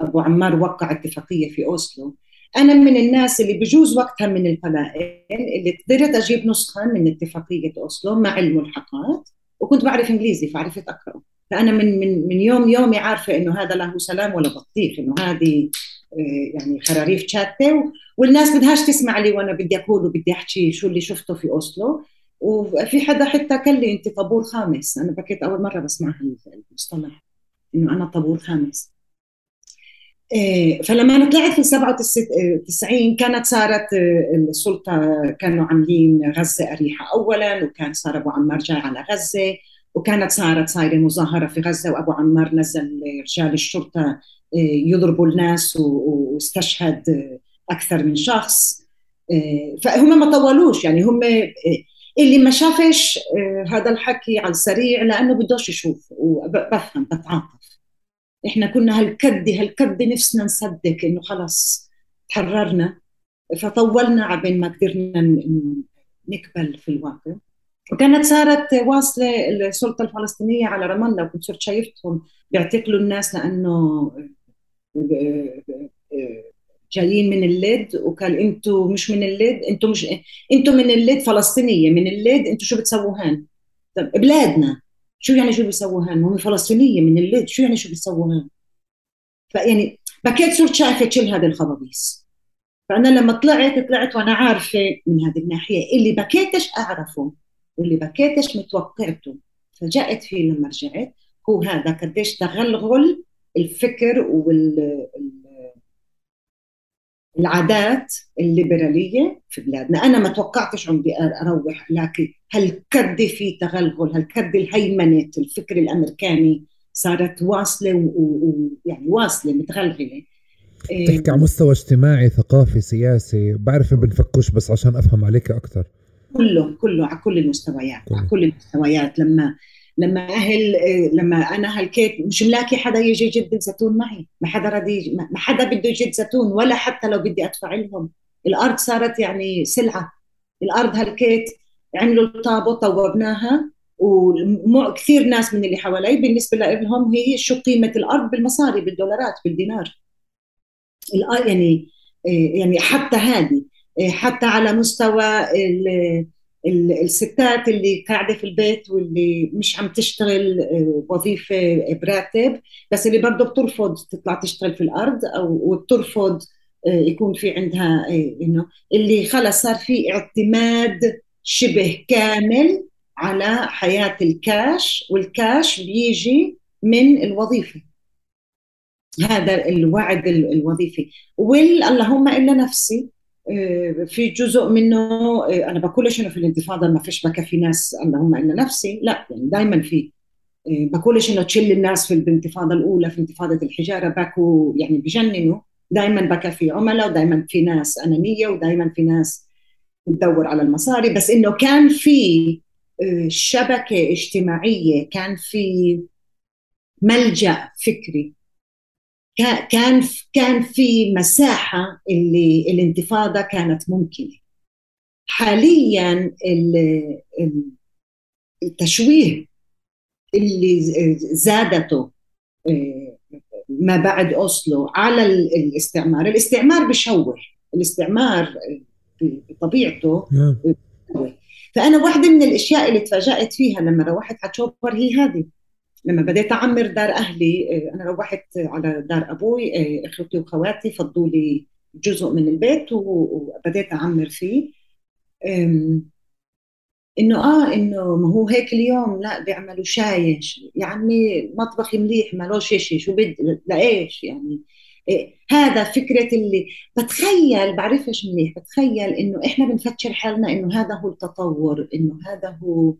أبو عمار وقع اتفاقية في أوسلو. أنا من الناس اللي بجوز وقتها من القلائل اللي قدرت أجيب نسخة من اتفاقية أوسلو مع الملحقات وكنت بعرف إنجليزي فعرفت اقرا فأنا من من من يوم يومي عارفة إنه هذا له سلام ولا بطيخ إنه هذه يعني خراريف شاتة والناس بدهاش تسمع لي وأنا بدي أقول وبدي أحكي شو اللي شفته في أوسلو. وفي حدا حتى قال لي أنت طابور خامس. أنا بكيت أول مرة بسمع المصطلح إنه أنا طابور خامس. فلما أنا طلعت في 97 كانت صارت آه، السلطة كانوا عاملين غزة أريحة اولا وكان صار أبو عمار جاي على غزة وكانت صارت صايرة مظاهرة في غزة وأبو عمار نزل رجال الشرطة يضربوا الناس واستشهد أكثر من شخص فهم ما طولوش يعني هم اللي ما شافش هذا الحكي على السريع لأنه بدوش يشوف وبفهم بتعاطف. إحنا كنا هالكد هالكد نفسنا نصدق إنه خلص تحررنا فطولنا عبين ما قدرنا نقبل في الواقع وكانت صارت واصلة السلطة الفلسطينية على رام الله وكنت صرت شايفتهم بيعتقلوا الناس لأنه جايين من اللد وقال أنتم مش من اللد أنتم مش أنتم من اللد فلسطينية من اللد أنتم شو بتسووا هان؟ بلادنا شو يعني شو بيسووا هان؟ هم فلسطينية من اللد شو يعني شو بيسووا هان؟ فيعني بكيت صرت شايفة كل هذه الخبابيص فأنا لما طلعت طلعت وأنا عارفة من هذه الناحية اللي بكيتش أعرفه واللي بكيتش متوقعته فجأت فيه لما رجعت هو هذا قديش تغلغل الفكر وال العادات الليبرالية في بلادنا. أنا ما توقعتش عم أروح لكن هالكد في تغلغل هالكد الهيمنة الفكر الأمريكاني صارت واصلة ويعني واصلة متغلغلة. تحكي على مستوى اجتماعي ثقافي سياسي. بعرف بنفكوش بس عشان أفهم عليك أكثر كله كله على كل المستويات كله. على كل المستويات. لما لما أهل لما أنا هلكيت مش ملاقي حدا يجي يجد زيتون معي. ما حدا راضي ما حدا بده يجد زيتون ولا حتى لو بدي أدفع لهم. الأرض صارت يعني سلعة. الأرض هلكيت عملوا الطابه طوبناها وكثير ناس من اللي حوالي بالنسبة لهم هي شو قيمة الأرض بالمصاري بالدولارات بالدينار. يعني يعني حتى هذه حتى على مستوى الستات اللي قاعدة في البيت واللي مش عم تشتغل آه، وظيفة براتب بس اللي برضه بترفض تطلع تشتغل في الأرض أو وبترفض آه، يكون في عندها آه، إنه اللي خلص صار في اعتماد شبه كامل على حياة الكاش والكاش بيجي من الوظيفة. هذا الوعد الوظيفي. واللهم إلا نفسي. في جزء منه آه، أنا بقولش انه في الانتفاضة ما فيش بكى في ناس اللهم إلا نفسي. لا يعني دائما في آه، بقولش انه تشل الناس في الانتفاضة الأولى في انتفاضة الحجارة بكوا يعني بجننوا. دائما بكى في عملاء ودائما في ناس أنانية ودائما في ناس بتدور على المصاري. بس إنه كان في شبكة اجتماعية كان في ملجأ فكري كان كان في مساحة اللي الانتفاضة كانت ممكنة. حاليا التشويه اللي زادته آه، ما بعد أوسلو على الاستعمار. الاستعمار بشوه. الاستعمار بطبيعته نعم. فأنا واحدة من الأشياء اللي تفاجأت فيها لما روحت على تشوبر هي هذه. لما بديت أعمر دار أهلي آه، أنا روحت على دار أبوي آه، إخوتي وخواتي فضوا لي جزء من البيت وبديت أعمر فيه. إنه آه إنه ما هو هيك اليوم لا بيعملوا شاي يا عمي مطبخي مليح مالوش شيء شو بدي لإيش يعني؟ إيه هذا فكرة اللي بتخيل بعرفش منيح بتخيل إنه إحنا بنفكر حالنا إنه هذا هو التطور إنه هذا هو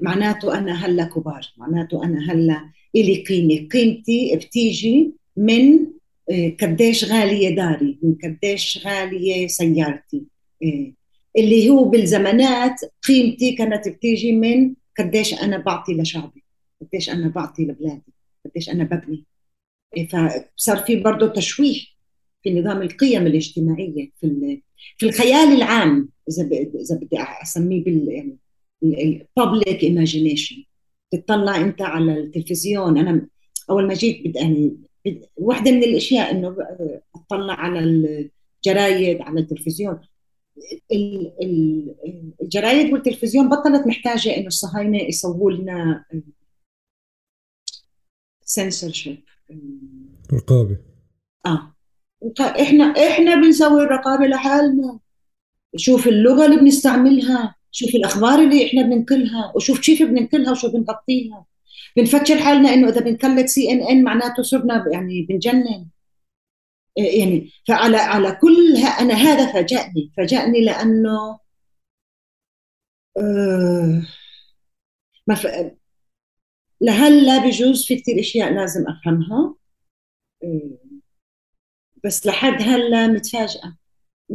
معناته أنا هلا كبار معناته أنا هلا إلي قيمة. قيمتي بتيجي من آه، قديش غالية داري من قديش غالية سيارتي. آه، اللي هو بالزمانات قيمتي كانت بتيجي من قديش أنا بعطي لشعبي قديش أنا بعطي لبلادي قديش أنا ببني. آه، فصار في برضه تشويه في نظام القيم الاجتماعية في في الخيال العام إذا إذا بدي أسميه بال يعني ال public imagination تطلع انت على التلفزيون. أنا أول ما جيت يعني واحدة من الأشياء إنه أطلع على الجرايد على التلفزيون. الجرايد والتلفزيون بطلت محتاجة إنه الصهاينة يسووا لنا سنسورشيب رقابة. آه. إحنا إحنا بنسوي الرقابة لحالنا. شوف اللغة اللي بنستعملها. شوف الأخبار اللي إحنا بننقلها وشوف كيف بننقلها وشو بنغطيها. بنفكر حالنا إنه إذا بنكلت سي ان ان معناته صرنا يعني بنجنن. يعني فعلى على كل أنا هذا فاجأني. فاجأني لأنه آه ما ف... لهلا بجوز في كثير أشياء لازم أفهمها. آه بس لحد هلا متفاجئه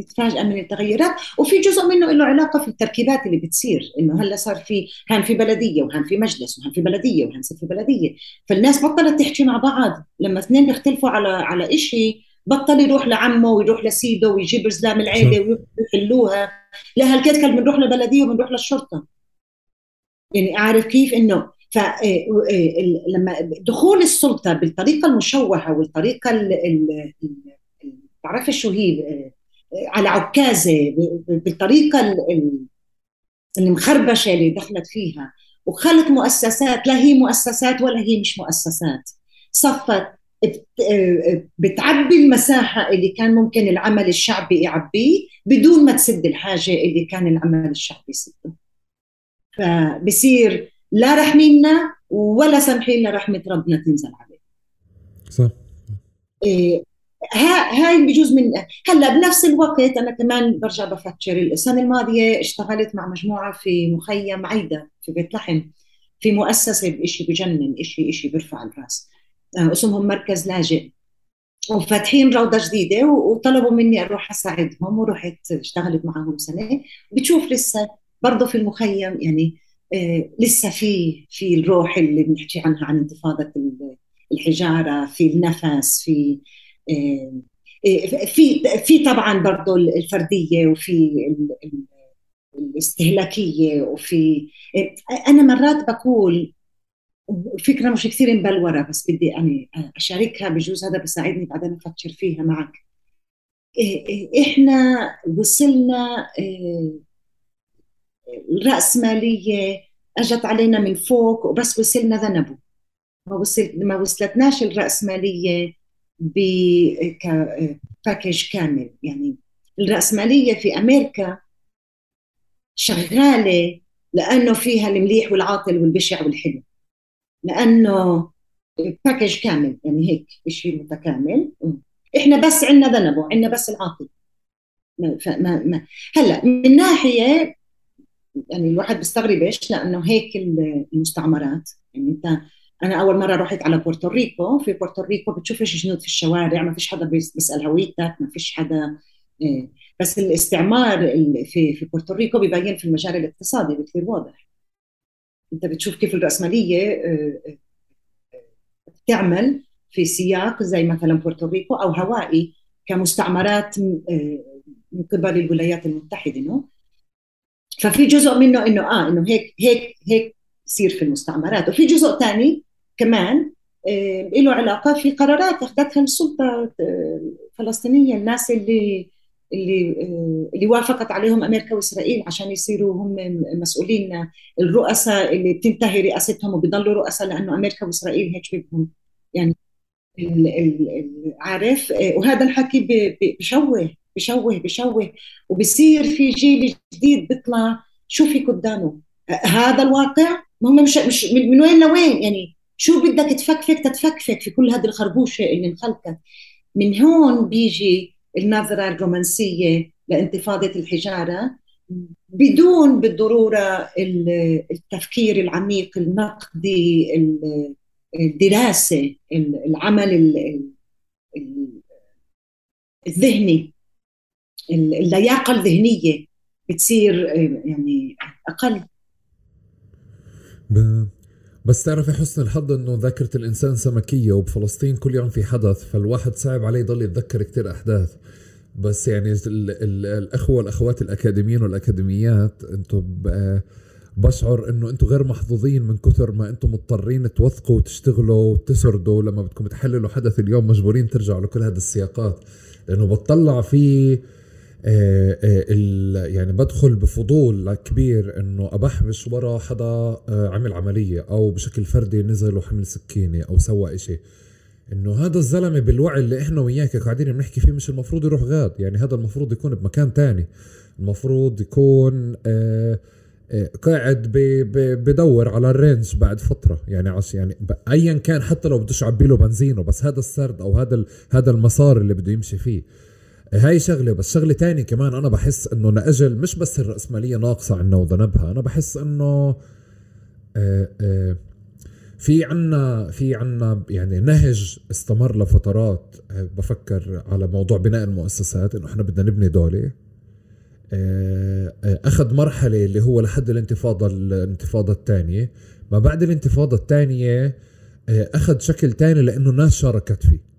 متفاجئه من التغيرات. وفي جزء منه له علاقة في التركيبات اللي بتصير إنه هلأ صار في كان في بلدية وكان في مجلس وكان في بلدية وكان في بلدية. فالناس بطلت تحكي مع بعض. لما اثنين بيختلفوا على على شيء بطل يروح لعمه ويروح لسيده ويجيب رزلام العيلة ويحلوها. لا هالكيت كان بنروح للبلديه وبنروح للشرطة. يعني عارف كيف إنه ف لما دخول السلطة بالطريقة المشوهة والطريقة بعرف شو هي على عكازة بالطريقة المخربشة اللي دخلت فيها. وخلت مؤسسات لا هي مؤسسات ولا هي مش مؤسسات. صفت بتعبي المساحة اللي كان ممكن العمل الشعبي يعبيه بدون ما تسد الحاجة اللي كان العمل الشعبي يسده. فبصير لا رحمينا ولا سامحين لرحمة ربنا تنزل عليه. صح. إيه هاي بجوز من هلا بنفس الوقت أنا كمان برجع بفكر السنة الماضية اشتغلت مع مجموعة في مخيم عيدة في بيت لحم في مؤسسة بشيء بجنن شيء شيء بيرفع الرأس. آه، اسمهم مركز لاجئ. وفاتحين روضة جديدة وطلبوا مني أروح أساعدهم ورحت اشتغلت معهم سنة. بتشوف لسه برضه في المخيم يعني آه لسه في في الروح اللي بنحكي عنها عن انتفاضة الحجارة في النفس في في في طبعا برضه الفردية وفي الاستهلاكية وفي آه، أنا مرات بقول فكرة مش كثير مبلورة بس بدي أنا أشاركها بجوز هذا بيساعدني بعدين أفكر فيها معك. إيه، إيه، إحنا وصلنا إيه، الرأسمالية أجت علينا من فوق وبس وصلنا ذنبوا ما وصل ما وصلتناش الرأسمالية بباكج كامل. يعني الرأسمالية في أمريكا شغالة لأنه فيها المليح والعاطل والبشع والحلو. لأنه package كامل. يعني هيك شيء متكامل. إحنا بس عندنا ذنبه عندنا بس العاطل. ما ما هلأ من ناحية يعني الواحد بيستغربش لأنه هيك المستعمرات. يعني أنت أنا أول مرة رحت على بورتوريكو في بورتوريكو بتشوفش جنود في الشوارع ما فيش حدا بيسأل هويتك ما فيش حدا إيه. بس الاستعمار في في بورتوريكو بيبين في المجال الاقتصادي بكثير واضح. أنت بتشوف كيف الرأسمالية آه، آه، تعمل في سياق زي مثلا بورتوريكو أو هوائي كمستعمرات من قبل الولايات المتحدة نو؟ ففي جزء منه إنه آه إنه هيك هيك هيك يصير في المستعمرات. وفي جزء ثاني كمان له علاقة في قرارات أخذتها السلطة الفلسطينية الناس اللي اللي آه، اللي وافقت عليهم أمريكا وإسرائيل عشان يصيروا هم مسؤولين الرؤساء اللي بتنتهي رئاستهم وبيضلوا رؤساء لأنه أمريكا وإسرائيل هيك بدهم يعني عارف؟ آه، وهذا الحكي بشوه بشوه بشوه. وبصير في جيل جديد بيطلع شو في قدامه؟ آه، هذا الواقع؟ هم مش مش من وين لوين؟ يعني شو بدك تفكفك تتفكفك في كل هذه الخربوشة اللي انخلقت. من هون بيجي النظرة الرومانسية لانتفاضة الحجارة. بدون بالضرورة التفكير العميق النقدي الدراسة العمل الذهني. اللياقة الذهنية بتصير يعني أقل. بس تعرفي حسن الحظ إنه ذاكرة الإنسان سمكية وبفلسطين كل يوم في حدث فالواحد صعب عليه يضل يتذكر كتير أحداث. بس يعني ال ال الأخوة والأخوات الأكاديميين والأكاديميات أنتم بشعر إنه أنتم غير محظوظين من كثر ما أنتم مضطرين توثقوا وتشتغلوا وتسردوا. لما بدكم تحللوا حدث اليوم مجبورين ترجعوا لكل هذه السياقات. لأنه بتطلع في يعني بدخل بفضول كبير إنه ابحبش ورا حدا آه، عمل عملية أو بشكل فردي نزل وحمل سكينة أو سوى إشي. إنه هذا الزلمة بالوعي اللي إحنا وياك قاعدين بنحكي فيه مش المفروض يروح غاد. يعني هذا المفروض يكون بمكان تاني. المفروض يكون آه آه قاعد بدور على الرينج بعد فترة. يعني عش يعني ايا كان حتى لو بدوش له بنزينه بس هذا السرد أو هذا هذا المسار اللي بده يمشي فيه. هاي شغلة بس شغلة تانية كمان أنا بحس إنه لأجل مش بس الرأسمالية ناقصة عنا وذنبها أنا بحس إنه آه آه في عنا في عنا يعني نهج استمر لفترات آه، بفكر على موضوع بناء المؤسسات إنه إحنا بدنا نبني دولة. أخذ مرحلة اللي هو لحد الانتفاضة الانتفاضة الثانية. ما بعد الانتفاضة الثانية أخذ شكل تاني لإنه الناس شاركت فيه.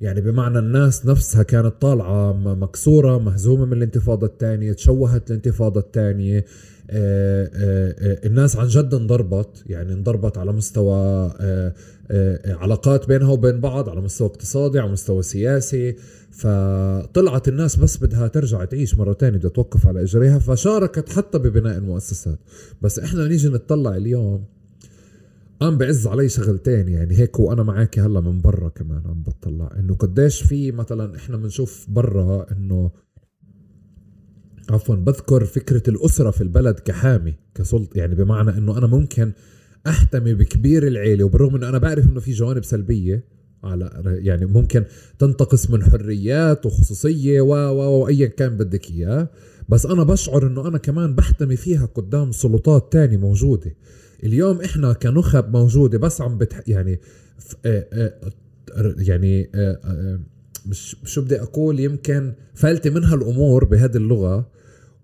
يعني بمعنى الناس نفسها كانت طالعة مكسورة مهزومة من الانتفاضة الثانية تشوهت الانتفاضة الثانية. آه، آه، آه، الناس عن جد انضربت يعني انضربت على مستوى علاقات بينها وبين بعض على مستوى اقتصادي على مستوى سياسي. فطلعت الناس بس بدها ترجع تعيش مرة تانية بدها توقف على إجريها. فشاركت حتى ببناء المؤسسات. بس إحنا نيجي نتطلع اليوم قام بعز علي شغلتين يعني هيك وأنا معاكي هلأ من برا كمان عم بطلع. إنه قديش في مثلا إحنا بنشوف برا إنه عفوا بذكر فكرة الأسرة في البلد كحامي كسلطة يعني بمعنى أنه أنا ممكن أحتمي بكبير العيلة وبالرغم أنه أنا بعرف أنه في جوانب سلبية على يعني ممكن تنتقص من حريات وخصوصية و و وأيا كان بدك إياه بس أنا بشعر أنه أنا كمان بحتمي فيها قدام سلطات تانية موجودة. اليوم إحنا كنخب موجودة بس عم بتح يعني آه، آه، يعني آه، مش شو بدي أقول؟ يمكن فلتي منها الأمور بهذه اللغة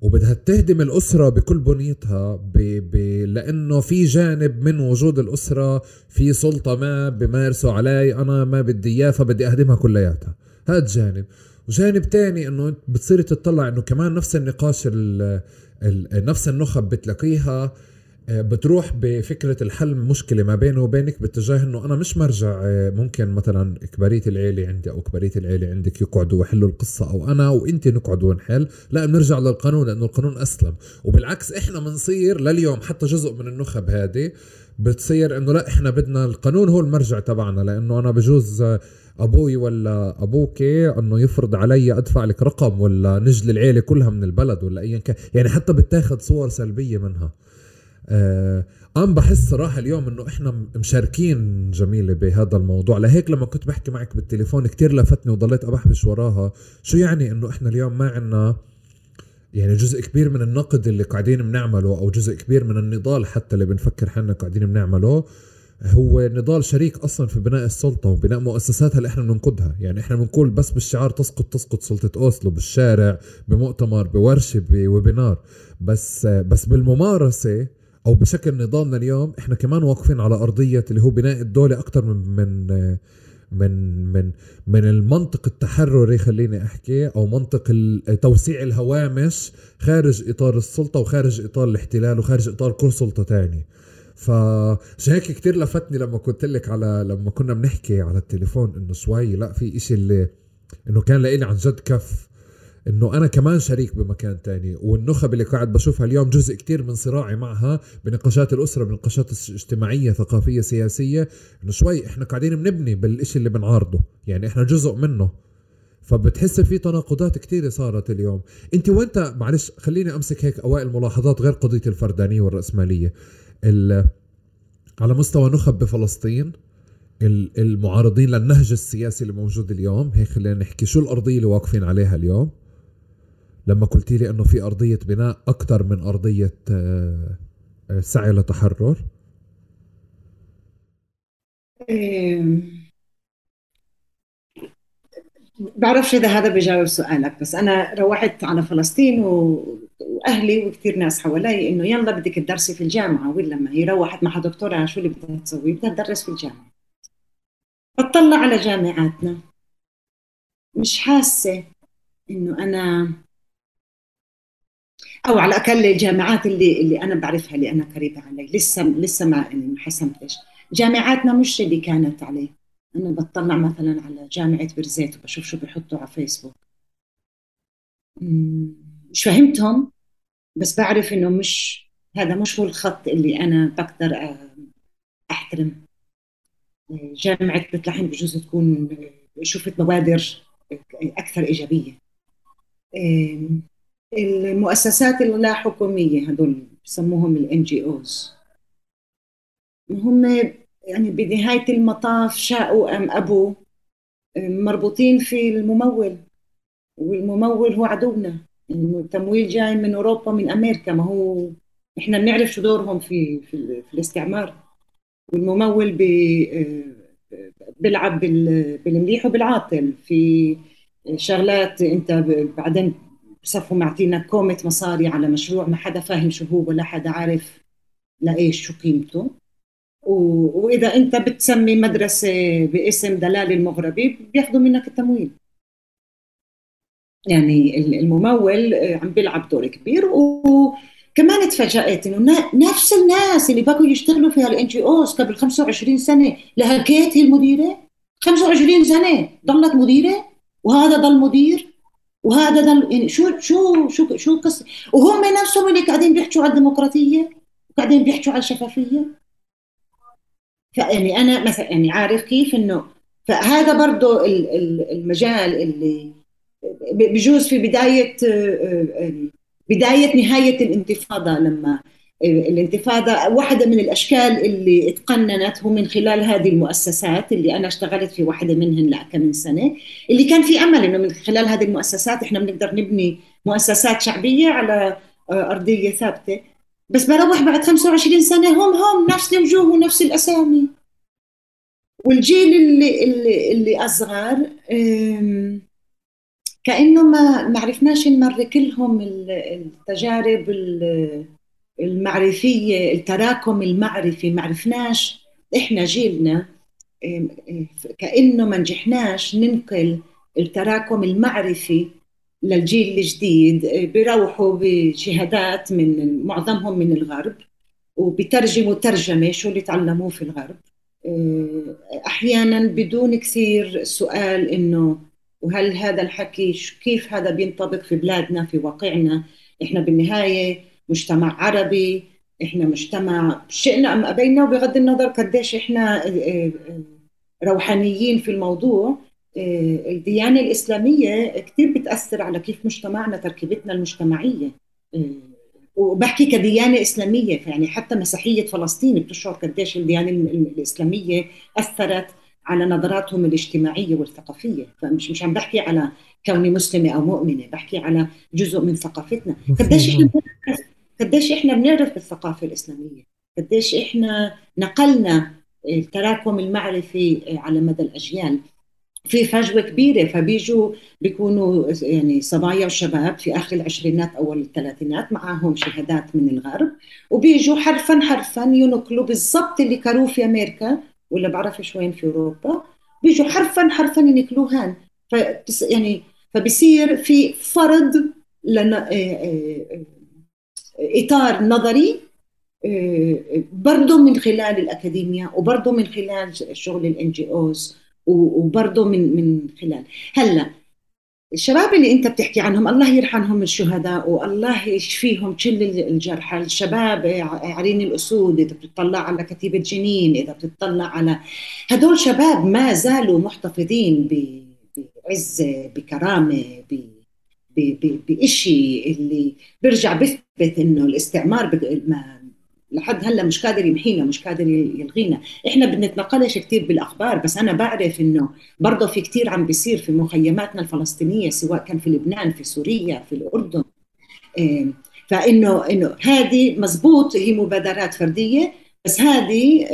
وبدها تهدم الأسرة بكل بنيتها ب... ب... لأنه في جانب من وجود الأسرة في سلطة ما بمارسوا علي أنا ما بدي إياه فبدي أهدمها كلياتها. هذا جانب. وجانب تاني إنه بتصير تطلع إنه كمان نفس النقاش ال ال نفس النخب بتلاقيها بتروح بفكرة الحل مشكلة ما بينه وبينك باتجاه إنه أنا مش مرجع آه، ممكن مثلا كبارية العيلة عندي أو كبارية العيلة عندك يقعدوا ويحلوا القصة أو أنا وانت نقعد ونحل لا بنرجع للقانون لأنه القانون أسلم. وبالعكس إحنا بنصير لليوم حتى جزء من النخب هذه بتصير إنه لا إحنا بدنا القانون هو المرجع تبعنا لأنه أنا بجوز آه، أبوي ولا أبوك إنه يفرض علي أدفع لك رقم ولا نجل العيلة كلها من البلد ولا ايا كان. يعني حتى بتاخذ صور سلبية منها. آه أنا بحس صراحة اليوم إنه إحنا مشاركين جميلة بهذا الموضوع. لهيك لما كنت بحكي معك بالتليفون كتير لفتني وضليت أبحبش وراها. شو يعني إنه إحنا اليوم ما عنا يعني جزء كبير من النقد اللي قاعدين بنعمله أو جزء كبير من النضال حتى اللي بنفكر حنا قاعدين بنعمله؟ هو نضال شريك أصلا في بناء السلطة وبناء مؤسساتها اللي إحنا بننقدها. يعني إحنا بنقول بس بالشعار تسقط تسقط سلطة أوسلو بالشارع بمؤتمر بورشة بويبينار. بس بس بالممارسة أو بشكل نضالنا اليوم إحنا كمان واقفين على أرضية اللي هو بناء الدولة أكثر من من من من من المنطق التحرري خليني أحكي أو منطق توسيع الهوامش خارج إطار السلطة وخارج إطار الاحتلال وخارج إطار كل سلطة تاني. فعشان هيك كثير لفتني لما كنت لك على لما كنا بنحكي على التليفون إنه شوي لا في إشي اللي إنه كان لإلي عن جد كف إنه أنا كمان شريك بمكان تاني والنخب اللي قاعد بشوفها اليوم جزء كتير من صراعي معها بنقاشات الأسرة بنقاشات اجتماعية ثقافية سياسية إنه شوي إحنا قاعدين بنبني بالإشي اللي بنعارضه يعني إحنا جزء منه. فبتحس في تناقضات كتيرة صارت اليوم. أنت وأنت معلش خليني أمسك هيك أوائل ملاحظات غير قضية الفردانية والرأسمالية. على مستوى نخب بفلسطين المعارضين للنهج السياسي اللي موجود اليوم هيك خلينا نحكي شو الأرضية اللي واقفين عليها اليوم؟ لما قلتي لي إنه في أرضية بناء أكثر من أرضية آه، آه، سعي لتحرر. بعرفش إذا هذا بجاوب سؤالك بس أنا روحت على فلسطين و... وأهلي وكثير ناس حوالي إنه يلا بدك تدرسي في الجامعة ولا ما هي روحت مع دكتورة شو اللي بدها تسوي؟ بدها تدرس في الجامعة. بطلع على جامعاتنا. مش حاسة إنه أنا أو على الأقل الجامعات اللي اللي أنا بعرفها اللي أنا قريبة علي. لسه لسه ما يعني ما حسمتش. جامعاتنا مش اللي كانت عليه أنا بطلع مثلا على جامعة برزيت وبشوف شو بيحطوا على فيسبوك. مش فهمتهم بس بعرف إنه مش هذا مش هو الخط اللي أنا بقدر أحترم. جامعة بيت لحم بجوز تكون شفت بوادر أكثر إيجابية. المؤسسات اللا حكوميه هدول بسموهم ال NGOs هم يعني بنهاية المطاف شاءوا أم أبوا مربوطين في الممول والممول هو عدونا. التمويل جاي من أوروبا من أمريكا. ما هو إحنا بنعرف شو دورهم في في, في الاستعمار. والممول بي بيلعب بالمليح وبالعاطل. في شغلات أنت بعدين بصفوا معطينا كومة مصاري على مشروع ما حدا فاهم شو هو ولا حدا عارف لإيش شو قيمته. وإذا أنت بتسمي مدرسة باسم دلال المغربي بياخذوا منك التمويل. يعني الممول عم بيلعب دور كبير. وكمان تفاجأت إنه نفس الناس اللي بقوا يشتغلوا في ال NGOs قبل 25 سنة لهكيت هي المديرة. 25 سنة ضلت مديرة وهذا ضل مدير. وهذا ضل يعني شو شو شو شو قصه وهم نفسهم اللي قاعدين بيحكوا على الديمقراطية وقاعدين بيحكوا على الشفافية. فيعني أنا مثلا يعني عارف كيف انه فهذا برضه المجال اللي بجوز في بداية بداية نهاية الانتفاضة لما الانتفاضة واحدة من الأشكال اللي اتقننت هو من خلال هذه المؤسسات اللي أنا اشتغلت في واحدة منهن لكم من سنة اللي كان في أمل إنه من خلال هذه المؤسسات إحنا بنقدر نبني مؤسسات شعبية على أرضية ثابتة. بس بروح بعد 25 سنة هم هم نفس الوجوه ونفس الأسامي. والجيل اللي اللي, اللي أصغر كأنه ما ما عرفناش نمرك لهم التجارب المعرفية التراكم المعرفي ما عرفناش. إحنا جيلنا كأنه ما نجحناش ننقل التراكم المعرفي للجيل الجديد بيروحوا بشهادات من معظمهم من الغرب وبترجموا ترجمة شو اللي تعلموه في الغرب. أحيانا بدون كثير سؤال إنه وهل هذا الحكي كيف هذا بينطبق في بلادنا في واقعنا؟ إحنا بالنهاية مجتمع عربي إحنا مجتمع شئنا أم أبينا وبغض النظر قديش إحنا روحانيين في الموضوع آه، الديانة الإسلامية كثير بتأثر على كيف مجتمعنا تركيبتنا المجتمعية آه، وبحكي كديانة إسلامية يعني حتى مسيحية فلسطين بتشعر قديش الديانة الإسلامية أثرت على نظراتهم الاجتماعية والثقافية. فمش مش عم بحكي على كوني مسلمة أو مؤمنة بحكي على جزء من ثقافتنا. قديش بنعرف قديش إحنا بنعرف بالثقافة الإسلامية؟ قديش إحنا نقلنا التراكم المعرفي على مدى الأجيال؟ في فجوة كبيرة فبيجوا بيكونوا يعني صبايا وشباب في آخر العشرينات أول الثلاثينات معاهم شهادات من الغرب وبيجوا حرفا حرفا ينقلوا بالضبط اللي كانوا في أمريكا ولا بعرفش وين في أوروبا بيجوا حرفا حرفا ينقلوهن ف يعني فبصير في فرض لنا إطار نظري برضه من خلال الاكاديميا وبرضه من خلال شغل ال NGOs وبرضه من من خلال. هلأ الشباب اللي أنت بتحكي عنهم الله يرحمهم الشهداء والله يشفيهم كل الجرحى الشباب عرين الأسود إذا بتطلع على كتيبة جنين إذا بتطلع على هدول شباب ما زالوا محتفظين بعزة بكرامة بشيء اللي بيرجع بيثبت إنه الاستعمار ما لحد هلأ مش قادر يمحينا مش قادر يلغينا. إحنا بنتناقلش كثير بالأخبار بس أنا بعرف إنه برضه في كثير عم بيصير في مخيماتنا الفلسطينية سواء كان في لبنان في سوريا في الأردن. فإنه إنه هذه مزبوط هي مبادرات فردية بس هذه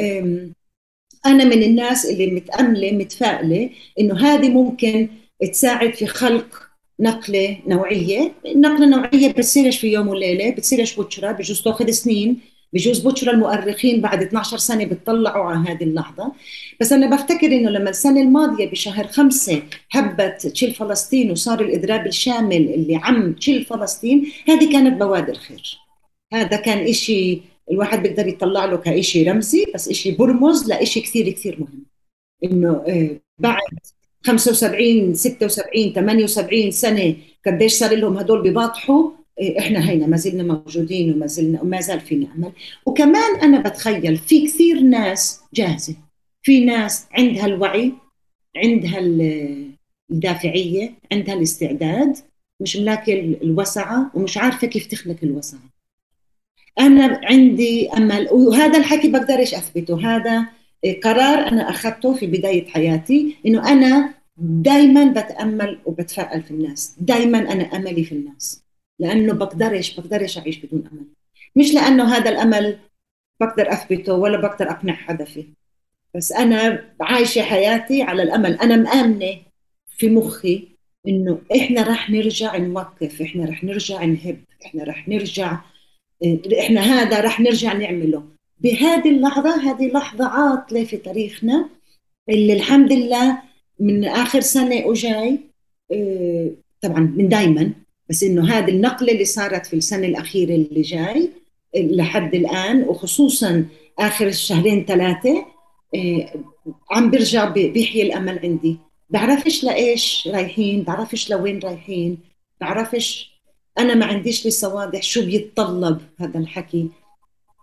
أنا من الناس اللي متأملة متفائلة إنه هذه ممكن تساعد في خلق نقلة نوعية، النقله النوعيه بتصيرش في يوم وليلة، بتصيرش بكره بجوز تأخذ سنين، بجوز بكره المؤرخين بعد 12 سنة بيطلعوا على هذه اللحظة. بس أنا بفتكر إنه لما السنة الماضية بشهر خمسة هبت تشيل فلسطين وصار الإضراب الشامل اللي عم تشيل فلسطين هذه كانت بوادر خير. هذا كان إشي الواحد بيقدر يطلع له كإشي رمزي بس إشي برمز لإشي كثير كثير مهم. إنه آه، بعد 75 76 78 سنة قديش صار لهم هدول بباطحوا إيه، إحنا هينا ما زلنا موجودين وما زلنا وما زال في نعمل وكمان أنا بتخيل في كثير ناس جاهزة. في ناس عندها الوعي عندها الدافعية عندها الاستعداد مش ملاكي الوسعة ومش عارفة كيف تخلق الوسعة. أنا عندي أمل وهذا الحكي بقدرش أثبته؟ هذا قرار أنا أخذته في بداية حياتي إنه أنا دائما بتأمل وبتفائل في الناس. دائما أنا أملي في الناس. لأنه بقدرش بقدرش أعيش بدون أمل. مش لأنه هذا الأمل بقدر أثبته ولا بقدر أقنع حدا فيه. بس أنا عايشة حياتي على الأمل. أنا مآمنة في مخي إنه إحنا رح نرجع نوقف إحنا رح نرجع نهب إحنا رح نرجع إحنا هذا رح نرجع نعمله. بهذه اللحظة هذه لحظة عاطلة في تاريخنا اللي الحمد لله من آخر سنة وجاي آه طبعا من دائما بس إنه هذه النقلة اللي صارت في السنة الأخيرة اللي جاي لحد الآن وخصوصا آخر شهرين ثلاثة آه عم برجع بيحيي الأمل عندي. بعرفش لإيش رايحين بعرفش لوين رايحين بعرفش أنا ما عنديش لسه واضح شو بيتطلب هذا الحكي.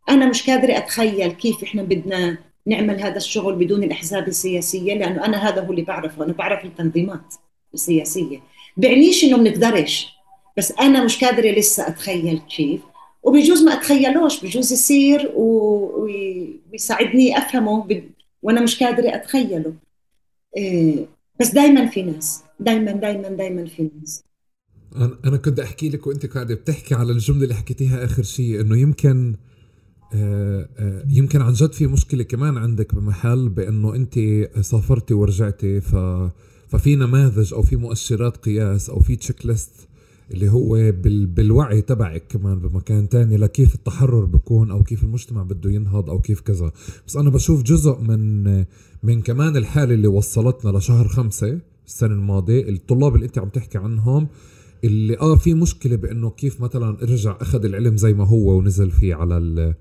أنا مش قادرة أتخيل كيف إحنا بدنا نعمل هذا الشغل بدون الأحزاب السياسية لأنه أنا هذا هو اللي بعرفه أنا بعرف التنظيمات السياسية. بعنيش إنه بنقدرش بس أنا مش قادرة لسه أتخيل كيف. وبيجوز ما أتخيلوش بيجوز يصير ويساعدني أفهمه ب... وأنا مش قادرة أتخيله. إيه بس دائما في ناس دائما دائما دائما في ناس. أنا كنت أحكي لك وأنت قاعدة بتحكي على الجملة اللي حكيتيها آخر شيء إنه يمكن يمكن عن جد في مشكلة كمان عندك بمحل بأنه أنت سافرتي ورجعتي ف ففي نماذج أو في مؤشرات قياس أو في تشيك ليست اللي هو بال بالوعي تبعك كمان بمكان تاني لكيف التحرر بكون أو كيف المجتمع بده ينهض أو كيف كذا. بس أنا بشوف جزء من من كمان الحالة اللي وصلتنا لشهر خمسة السنة الماضية الطلاب اللي أنت عم تحكي عنهم اللي آه في مشكلة بأنه كيف مثلا رجع أخذ العلم زي ما هو ونزل فيه على آه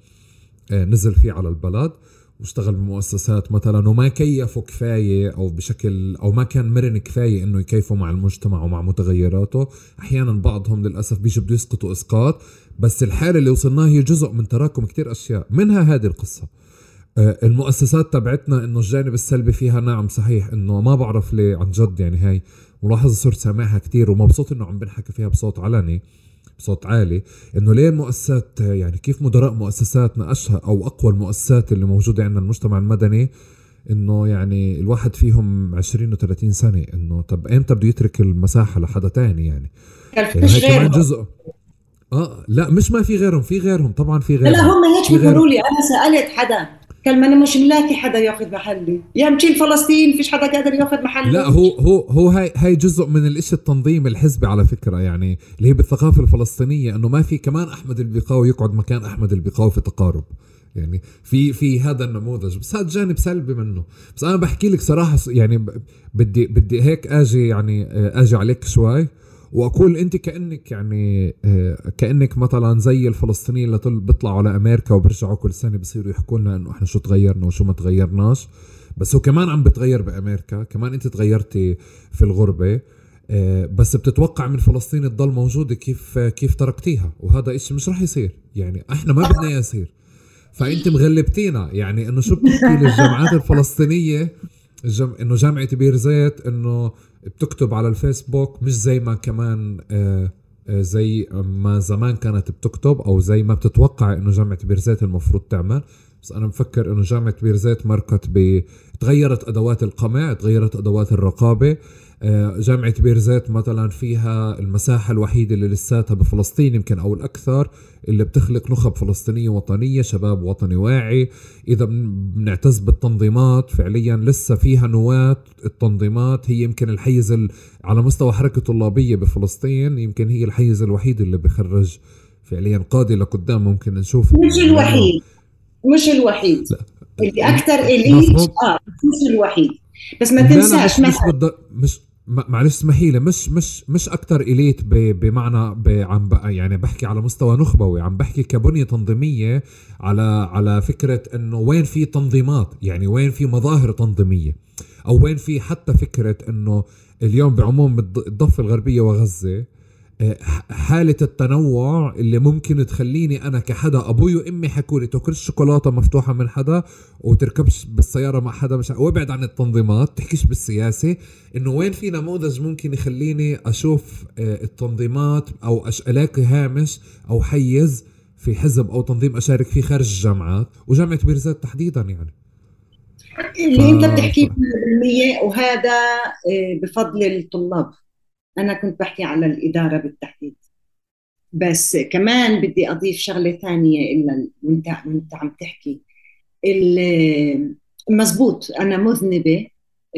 نزل فيه على البلد واشتغل بمؤسسات مثلا وما كيفوا كفاية أو بشكل أو ما كان مرن كفاية إنه يكيفوا مع المجتمع ومع متغيراته. أحيانا بعضهم للأسف بيجي بده يسقطوا إسقاط بس الحالة اللي وصلناها هي جزء من تراكم كتير أشياء. منها هذه القصة. آه المؤسسات تبعتنا إنه الجانب السلبي فيها نعم صحيح إنه ما بعرف ليه عن جد يعني هاي ملاحظة صرت سامعها كتير ومبسوط إنه عم بنحكي فيها بصوت علني. بصوت عالي إنه ليه المؤسسات يعني كيف مدراء مؤسساتنا أشهر أو أقوى المؤسسات اللي موجودة عندنا المجتمع المدني؟ إنه يعني الواحد فيهم 20 و30 سنة إنه طب إمتى بده يترك المساحة لحدا تاني يعني؟ يعني هي كمان جزء. آه لا مش ما في غيرهم في غيرهم طبعا في غيرهم لا هم هيك بيقولوا لي أنا سألت حدا. قال أنا مش ملاقي حدا ياخذ محلي. يا مشيل فلسطين فيش حدا قادر ياخذ محلي. لا هو هو هو هاي هاي جزء من الإشي التنظيم الحزبي على فكرة يعني اللي هي بالثقافة الفلسطينية إنه ما في كمان أحمد البقاوي يقعد مكان أحمد البقاوي في تقارب. يعني في في هذا النموذج. بس هذا جانب سلبي منه. بس أنا بحكي لك صراحة يعني بدي بدي هيك آجي يعني آجي عليك شوي. وأقول أنت كأنك يعني كأنك مثلا زي الفلسطينيين اللي بيطلعوا على أمريكا وبرجعوا كل سنة بصيروا يحكوا لنا إنه إحنا شو تغيرنا وشو ما تغيرناش. بس هو كمان عم بتغير بأمريكا كمان أنت تغيرتي في الغربة بس بتتوقع من فلسطين تضل موجودة كيف كيف تركتيها. وهذا إشي مش رح يصير. يعني إحنا ما بدنا يصير. فأنت مغلبتينا. يعني إنه شو بتحكي للجامعات الفلسطينية؟ الجم... إنه جامعة بير زيت إنه بتكتب على الفيسبوك مش زي ما كمان آه زي ما زمان كانت بتكتب أو زي ما بتتوقع إنه جامعة بير زيت المفروض تعمل. بس أنا مفكر إنه جامعة بير زيت مرقت ب تغيرت أدوات القمع تغيرت أدوات الرقابة. جامعة بيرزيت مثلا فيها المساحة الوحيدة اللي لساتها بفلسطين يمكن أو الأكثر اللي بتخلق نخب فلسطينية وطنية شباب وطني واعي. إذا بنعتز بالتنظيمات فعليا لسه فيها نواة التنظيمات. هي يمكن الحيز على مستوى حركة طلابية بفلسطين يمكن هي الحيز الوحيد اللي بخرج فعليا قادة لقدام. ممكن نشوف مش الوحيد. مش الوحيد. لا. اللي أكثر إليت آه مش الوحيد. بس ما تنساش مش, مش, مش معلش اسمحي لي مش مش مش أكثر إليت بمعنى عم يعني بحكي على مستوى نخبوي عم بحكي كبنية تنظيمية على على فكرة إنه وين في تنظيمات يعني وين في مظاهر تنظيمية أو وين في حتى فكرة إنه اليوم بعموم الضفة الغربية وغزة حالة التنوع اللي ممكن تخليني أنا كحدا أبوي وأمي حكوا لي تاكلش شوكولاتة مفتوحة من حدا وتركبش بالسيارة مع حدا مش وابعد عن التنظيمات تحكيش بالسياسة. إنه وين في نموذج ممكن يخليني أشوف آه، التنظيمات أو ألاقي هامش أو حيز في حزب أو تنظيم أشارك فيه خارج الجامعات وجامعة بيرزات تحديدا يعني. اللي ف... انت بتحكيه 100% وهذا آه، بفضل الطلاب. أنا كنت بحكي على الإدارة بالتحديد. بس كمان بدي أضيف شغلة ثانية إلا وأنت وأنت عم تحكي. مزبوط أنا مذنبة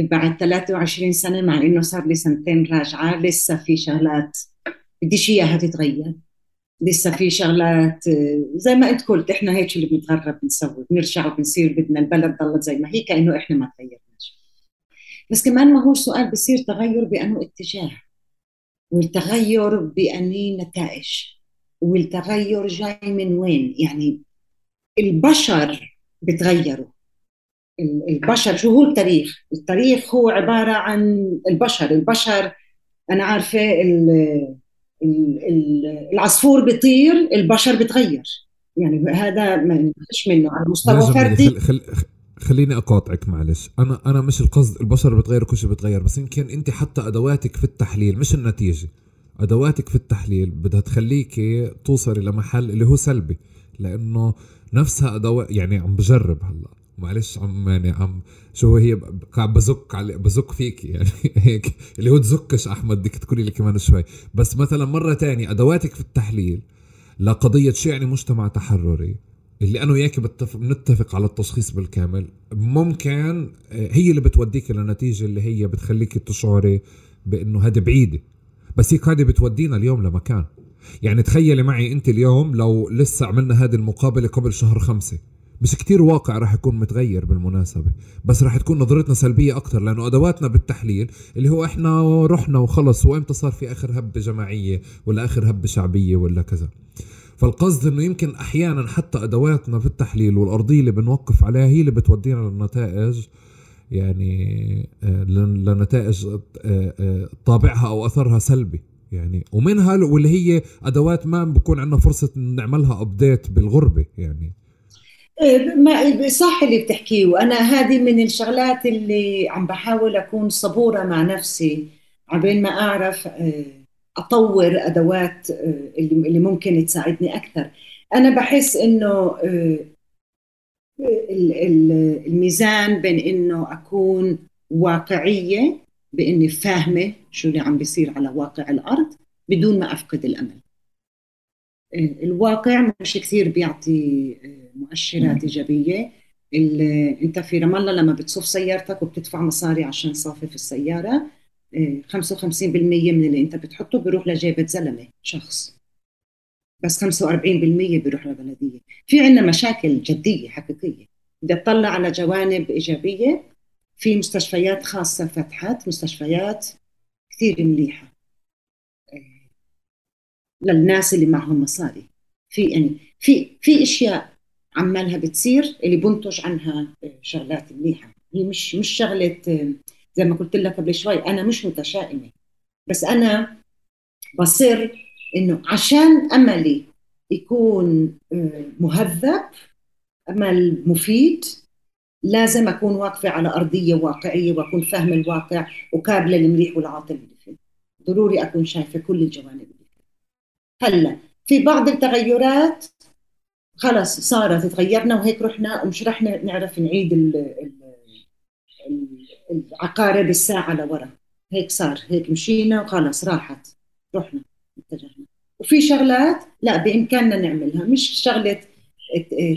بعد 23 سنة مع إنه صار لي سنتين راجعة لسه في شغلات بديش إياها تتغير. لسه في شغلات زي ما انت قلت إحنا هيك اللي بنتغرب بنسوي؟ بنرجع وبنصير بدنا البلد ضلت زي ما هي كأنه إحنا ما تغيرناش. بس كمان ما هو سؤال بصير تغير بأنه اتجاه. والتغير بأني نتائج والتغير جاي من وين؟ يعني البشر بتغيروا. البشر شو هو التاريخ؟ التاريخ هو عبارة عن البشر البشر أنا عارفة العصفور بيطير البشر بتغير. يعني هذا ما منه على مستوى فردي. خل خل خليني أقاطعك معلش. أنا أنا مش القصد البشر بتغير كل شيء بتغير بس يمكن أنت حتى أدواتك في التحليل مش النتيجة. أدواتك في التحليل بدها تخليك توصلي لمحل اللي هو سلبي لأنه نفسها ادوات يعني عم بجرب هلأ. معلش عم يعني عم شو هي؟ قاعد بزك على بزك فيك يعني هيك. اللي هو تزكش أحمد بدك تقولي لي كمان شوي. بس مثلا مرة تانية أدواتك في التحليل لقضية شو يعني مجتمع تحرري. اللي أنا وياك بنتفق على التشخيص بالكامل. ممكن آه، هي اللي بتوديك للنتيجه اللي هي بتخليك تشعري بإنه هذه بعيدة. بس هيك هذه بتودينا اليوم لمكان. يعني تخيلي معي أنت اليوم لو لسه عملنا هذه المقابلة قبل شهر خمسة. مش كتير واقع راح يكون متغير بالمناسبة. بس راح تكون نظرتنا سلبية أكتر لأنه أدواتنا بالتحليل اللي هو إحنا رحنا وخلص وإمتى صار في آخر هبة جماعية ولا آخر هبة شعبية ولا كذا. فالقصد إنه يمكن أحيانا حتى أدواتنا في التحليل والأرضية اللي بنوقف عليها هي اللي بتودينا للنتائج يعني آه، لنتائج آه، آه، طابعها أو أثرها سلبي يعني. ومنها واللي هي أدوات ما بكون عندنا فرصة نعملها ابديت بالغربة يعني. ما صح اللي بتحكيه وأنا هذه من الشغلات اللي عم بحاول أكون صبورة مع نفسي عبين ما أعرف أطور أدوات آه، اللي ممكن تساعدني أكثر. أنا بحس إنه آه، الميزان بين إنه أكون واقعية بإني فاهمة شو اللي عم بيصير على واقع الأرض بدون ما أفقد الأمل. آه، الواقع مش كثير بيعطي مؤشرات إيجابية. أنت في رام الله لما بتصف سيارتك وبتدفع مصاري عشان تصافف السيارة 55% من اللي انت بتحطه بيروح لجيبة زلمة شخص. بس 45% بيروح لبلدية. في عندنا مشاكل جدية حقيقية. بدي اطلع على جوانب إيجابية. في مستشفيات خاصة فتحت مستشفيات كثير مليحة. آه، للناس اللي معهم مصاري. في يعني في في أشياء عمالها بتصير اللي بنتج عنها آه، شغلات مليحة. هي مش مش شغلة آه، زي ما قلت لك قبل شوي أنا مش متشائمة. بس أنا بصر إنه عشان أملي يكون آه، مهذب أمل مفيد لازم أكون واقفة على أرضية واقعية وأكون فاهمه الواقع وقابله المليح والعاطل اللي فيه. ضروري أكون شايفة كل الجوانب اللي فيه. هلأ في بعض التغيرات خلص صارت تغيرنا وهيك رحنا ومش رح نعرف نعيد ال ال العقارب الساعة لورا. هيك صار هيك مشينا وخلص راحت. رحنا. اتجهنا وفي شغلات لا بإمكاننا نعملها. مش شغلة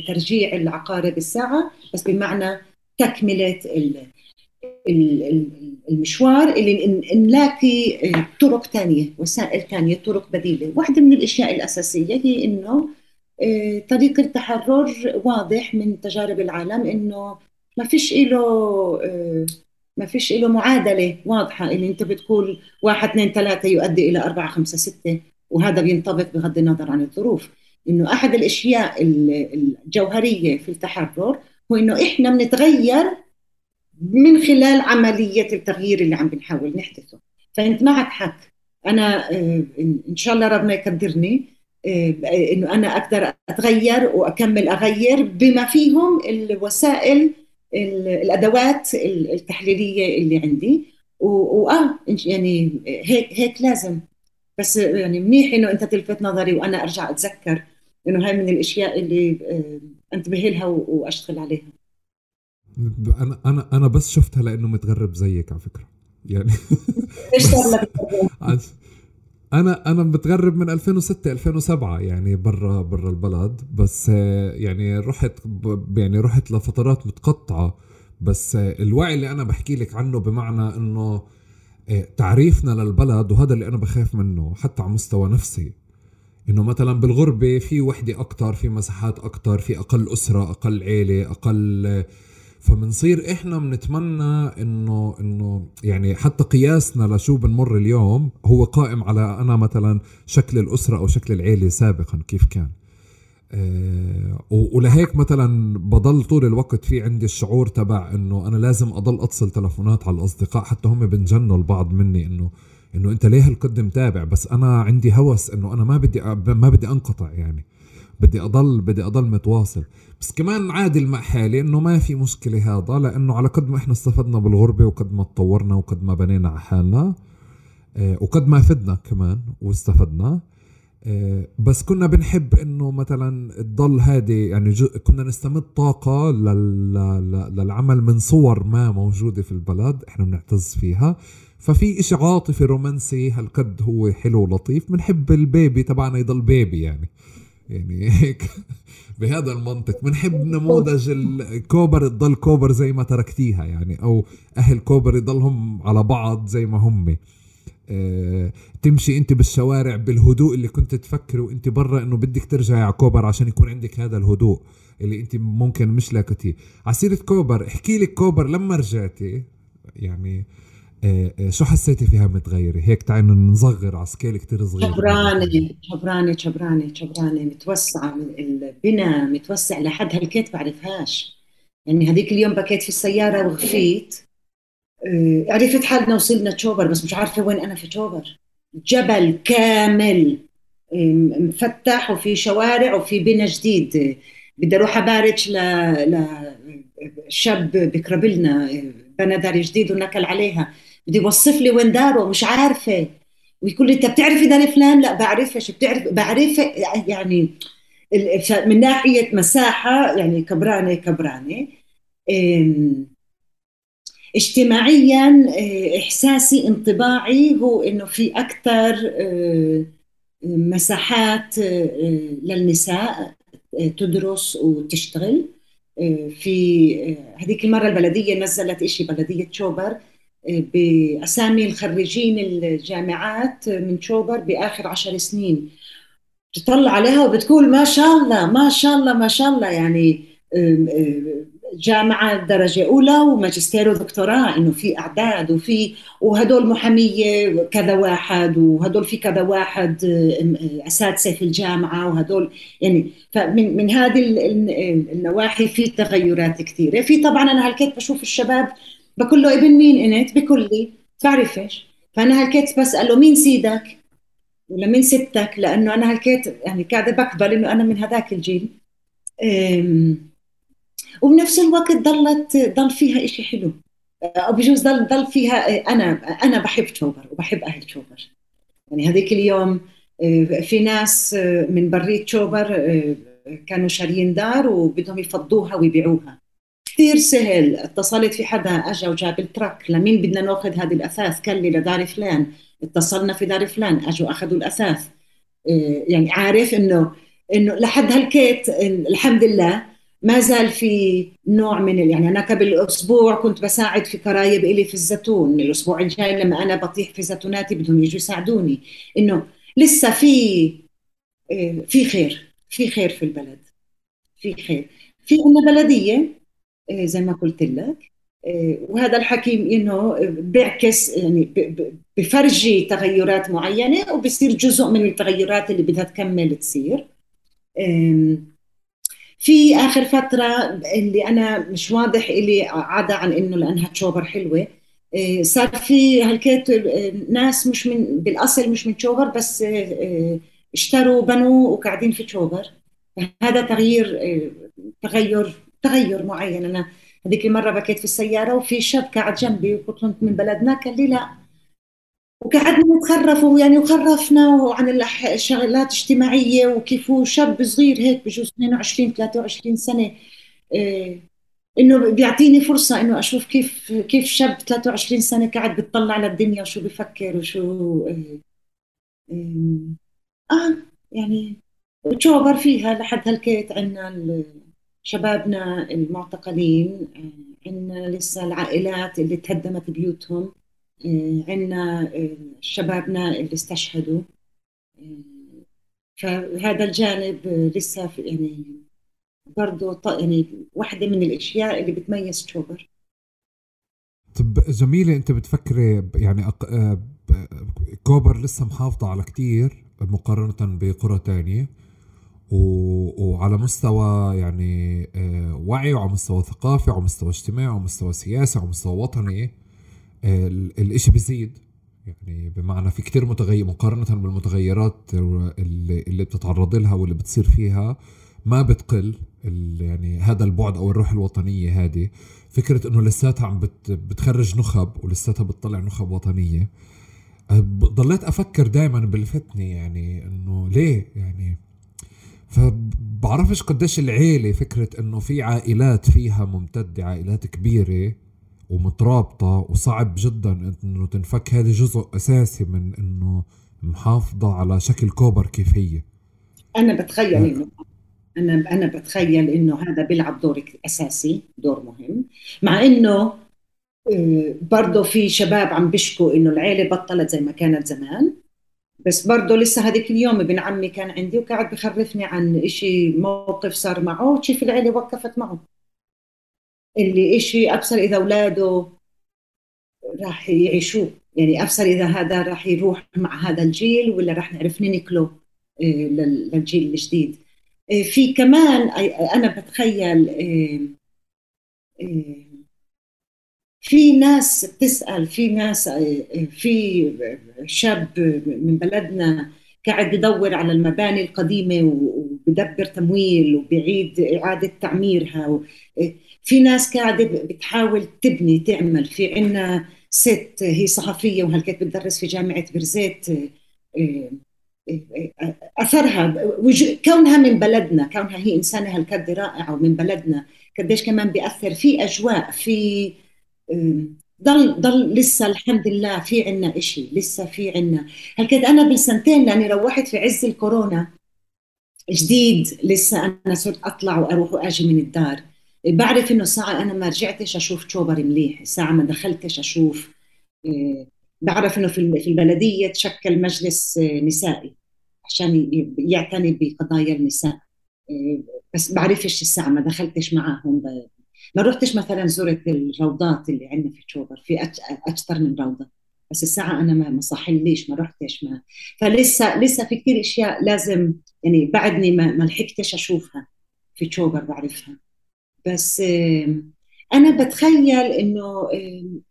ترجيع العقارب الساعة بس بمعنى تكملة المشوار اللي نلاقي طرق ثانية وسائل ثانية طرق بديلة. واحدة من الأشياء الأساسية هي إنه آه، طريق التحرر واضح من تجارب العالم إنه ما فيش له آه، ما فيش له معادلة واضحة اللي أنت بتقول واحد اثنين ثلاثة يؤدي إلى أربعة خمسة ستة. وهذا بينطبق بغض النظر عن الظروف. إنه أحد الأشياء الجوهرية في التحرر هو إنه إحنا بنتغير من خلال عملية التغيير اللي عم بنحاول نحدثه. فأنت معك حق أنا ان شاء الله ربنا يقدرني إنه أنا أقدر أتغير وأكمل أغير بما فيهم الوسائل الأدوات التحليلية اللي عندي. واه يعني هيك هيك لازم. بس يعني منيح إنه أنت تلفت نظري وأنا أرجع أتذكر إنه هاي من الأشياء اللي أنتبه لها وأشتغل عليها. أنا أنا أنا بس شفتها لأنه متغرب زيك على فكرة. يعني إيش صار لك؟ أنا أنا متغرب من 2006 2007 يعني برا برا البلد بس يعني رحت يعني رحت لفترات متقطعة بس الوعي اللي أنا بحكي لك عنه بمعنى إنه تعريفنا للبلد وهذا اللي أنا بخاف منه حتى على مستوى نفسي. إنه مثلا بالغربة في وحدة أكتر في مساحات أكتر في أقل أسرة أقل عيلة أقل فبنصير إحنا بنتمنى إنه إنه يعني حتى قياسنا لشو بنمر اليوم هو قائم على أنا مثلا شكل الأسرة أو شكل العيلة سابقا كيف كان. أه ولهيك مثلا بضل طول الوقت في عندي الشعور تبع إنه أنا لازم أضل أتصل تلفونات على الأصدقاء حتى هم بنجنوا البعض مني إنه إنه أنت ليه هالقد متابع؟ بس أنا عندي هوس إنه أنا ما بدي ما بدي أنقطع يعني. بدي أضل بدي أضل متواصل. بس كمان عادل مع حالي إنه ما في مشكلة هذا لأنه على قد ما إحنا استفدنا بالغربة وقد ما تطورنا وقد ما بنينا على حالنا آه، وقد ما فدنا كمان واستفدنا آه، بس كنا بنحب إنه مثلا تضل هذه يعني كنا نستمد طاقة للعمل من صور ما موجودة في البلد إحنا بنعتز فيها. ففي إشي عاطفي رومانسي هالقد هو حلو ولطيف بنحب ال baby تبعنا يضل baby يعني. يعني هيك. بهذا المنطق. بنحب نموذج الكوبر تضل كوبر زي ما تركتيها يعني أو أهل كوبر يضلهم على بعض زي ما هم. أه تمشي أنت بالشوارع بالهدوء اللي كنت تفكري وأنت برا إنه بدك ترجعي على كوبر عشان يكون عندك هذا الهدوء اللي أنت ممكن مش لاقتيه على سيرة كوبر احكي لك كوبر لما رجعتي؟ يعني شو حسيتي فيها متغيرة هيك تعالوا نصغر على scale كتير صغير. شبرانة شبرانة شبرانة متوسعة من البنا متوسع لحد هالكيت بعرفهاش. يعني هذيك اليوم بكيت في السيارة وغفيت. آه، عرفت حالنا وصلنا تشوبر بس مش عارفة وين أنا في تشوبر جبل كامل. مفتح وفي شوارع وفي بنا جديد. بدي أروح أبارك ل لشاب بكربلنا بنى دار جديد ونكل عليها. بده يوصف لي وين داره مش عارفة. ويقول لي أنت بتعرفي دار فلان؟ لا بعرفش بتعرف؟ بعرف يعني من ناحية مساحة يعني كبرانة كبرانة. اجتماعيا آه، إحساسي انطباعي هو إنه في أكثر آه، مساحات آه، للنساء تدرس وتشتغل. في هذيك المرة البلدية نزلت شيء بلدية شوبر. بأسامي الخريجين الجامعات من شوبر بآخر عشر سنين. تطلع عليها وبتقول ما شاء الله ما شاء الله ما شاء الله. يعني جامعة درجة أولى وماجستير ودكتوراه. إنه في أعداد وفي وهدول محامية كذا واحد وهدول في كذا واحد أساتذة في الجامعة وهدول. يعني فمن من هذه النواحي في تغيرات كثيرة. في طبعا أنا هالكيت بشوف الشباب بقول له ابن مين إنت؟ بقول لي بعرفش فأنا هلكيت بسأله مين سيدك؟ ولا مين ستك؟ لأنه أنا هلكيت يعني قاعدة بقبل إنه أنا من هذاك الجيل. وبنفس الوقت ضلت ضل فيها إشي حلو. أو بجوز ضل ضل فيها أنا أنا بحب شوبر وبحب أهل شوبر يعني هذيك اليوم آه، في ناس آه، من برية شوبر آه، كانوا شاريين دار وبدهم يفضوها ويبيعوها. كثير سهل. اتصلت في حدا اجى وجاب ال truck. لمين بدنا ناخذ هذه الأثاث؟ قال لي لدار فلان. اتصلنا في دار فلان. أجوا أخذوا الأثاث. إيه، يعني عارف إنه إنه لحد هالكيت الحمد لله ما زال في نوع من يعني أنا قبل أسبوع كنت بساعد في قرايب إلي في الزيتون. الأسبوع الجاي لما أنا بطيح في زيتوناتي بدهم يجوا يساعدوني. إنه لسه في إيه، في خير. في خير في البلد. في خير. في عندنا بلدية زي ما قلت لك. آه، وهذا الحكي إنه بيعكس يعني بفرجي تغيرات معينة وبصير جزء من التغيرات اللي بدها تكمل تصير. في آخر فترة اللي أنا مش واضح لي عدا عن إنه لأنها تشوبر حلوة. آه، صار في هلكيت ناس مش من بالأصل مش من تشوبر بس اشتروا بنوا وقاعدين في تشوبر هذا تغيير تغير تغير معين. أنا هذيك المرة بكيت في السيارة وفي شاب قاعد جنبي له من بلدنا قال لي لا. وقعدنا نتخرف ويعني وخرفنا وعن الشغلات الاجتماعية وكيف هو شاب صغير هيك بجوز 22 23 سنة. إيه إنه بيعطيني فرصة إنه أشوف كيف كيف شاب 23 سنة قاعد بيطلع للدنيا وشو بفكر وشو إيه إيه آه يعني تشوبر فيها لحد هالكيت عندنا شبابنا المعتقلين عندنا لسه العائلات اللي تهدمت بيوتهم عندنا شبابنا اللي استشهدوا. فهذا الجانب لسه يعني برضه يعني واحدة من الأشياء اللي بتميز تشوبر طب جميلة أنت بتفكري يعني أق... كوبر لسه محافظة على كتير مقارنة بقرى تانية. و... وعلى مستوى يعني آه، وعي وعلى مستوى ثقافي وعلى مستوى اجتماعي وعلى مستوى سياسي وعلى مستوى وطني آه، الإشي بيزيد. يعني بمعنى في كتير متغير مقارنة بالمتغيرات اللي, اللي بتتعرض لها واللي بتصير فيها ما بتقل يعني هذا البعد أو الروح الوطنية هذه. فكرة إنه لساتها عم بت بتخرج نخب ولساتها بتطلع نخب وطنية أه، ضليت أفكر دائما بلفتني يعني إنه ليه يعني فبعرفش قديش العيلة فكرة إنه في عائلات فيها ممتدة عائلات كبيرة ومترابطة وصعب جدا إنه تنفك هذا جزء أساسي من إنه محافظة على شكل كوبر كيف هي. أنا بتخيل انه أنا أنا بتخيل إنه هذا بيلعب دور أساسي دور مهم. مع إنه آه، برضه في شباب عم بيشكوا إنه العيلة بطلت زي ما كانت زمان. بس برضه لسه هذيك اليوم ابن عمي كان عندي وقاعد بخرفني عن إشي موقف صار معه كيف العيلة وقفت معه. اللي إشي أبصر إذا أولاده راح يعيشوه يعني أبصر إذا هذا راح يروح مع هذا الجيل ولا راح نعرف ننقله آه، للجيل الجديد. آه، في كمان أنا بتخيل في ناس بتسأل في ناس في شاب من بلدنا قاعد بدور على المباني القديمة وبدبر تمويل وبيعيد إعادة تعميرها في ناس قاعدة بتحاول تبني تعمل. في عنا ست هي صحفية وهالكيت بتدرس في جامعة برزيت أثرها كونها من بلدنا كونها هي إنسانة هالقد رائعة ومن بلدنا قديش كمان بيأثر. في أجواء في ضل ضل لسه الحمد لله في عنا إشي لسه في عنا. هلكد أنا بالسنتين لأني روحت في عز الكورونا جديد لسه أنا صرت أطلع وأروح وأجي من الدار. بعرف إنه ساعة أنا ما رجعتش أشوف تشوبر مليح ساعة ما دخلتش أشوف. بعرف إنه في البلدية تشكل مجلس نسائي عشان يعتني بقضايا النساء. بس بعرفش الساعة ما دخلتش معاهم. ما رحتش مثلا زرت الروضات اللي عندنا في تشوبر في أكثر من روضة. بس الساعة أنا ما صحليش ما رحتش ما. فلسه لسه في كثير أشياء لازم يعني بعدني ما, ما لحقتش أشوفها في تشوبر بعرفها. بس أنا بتخيل إنه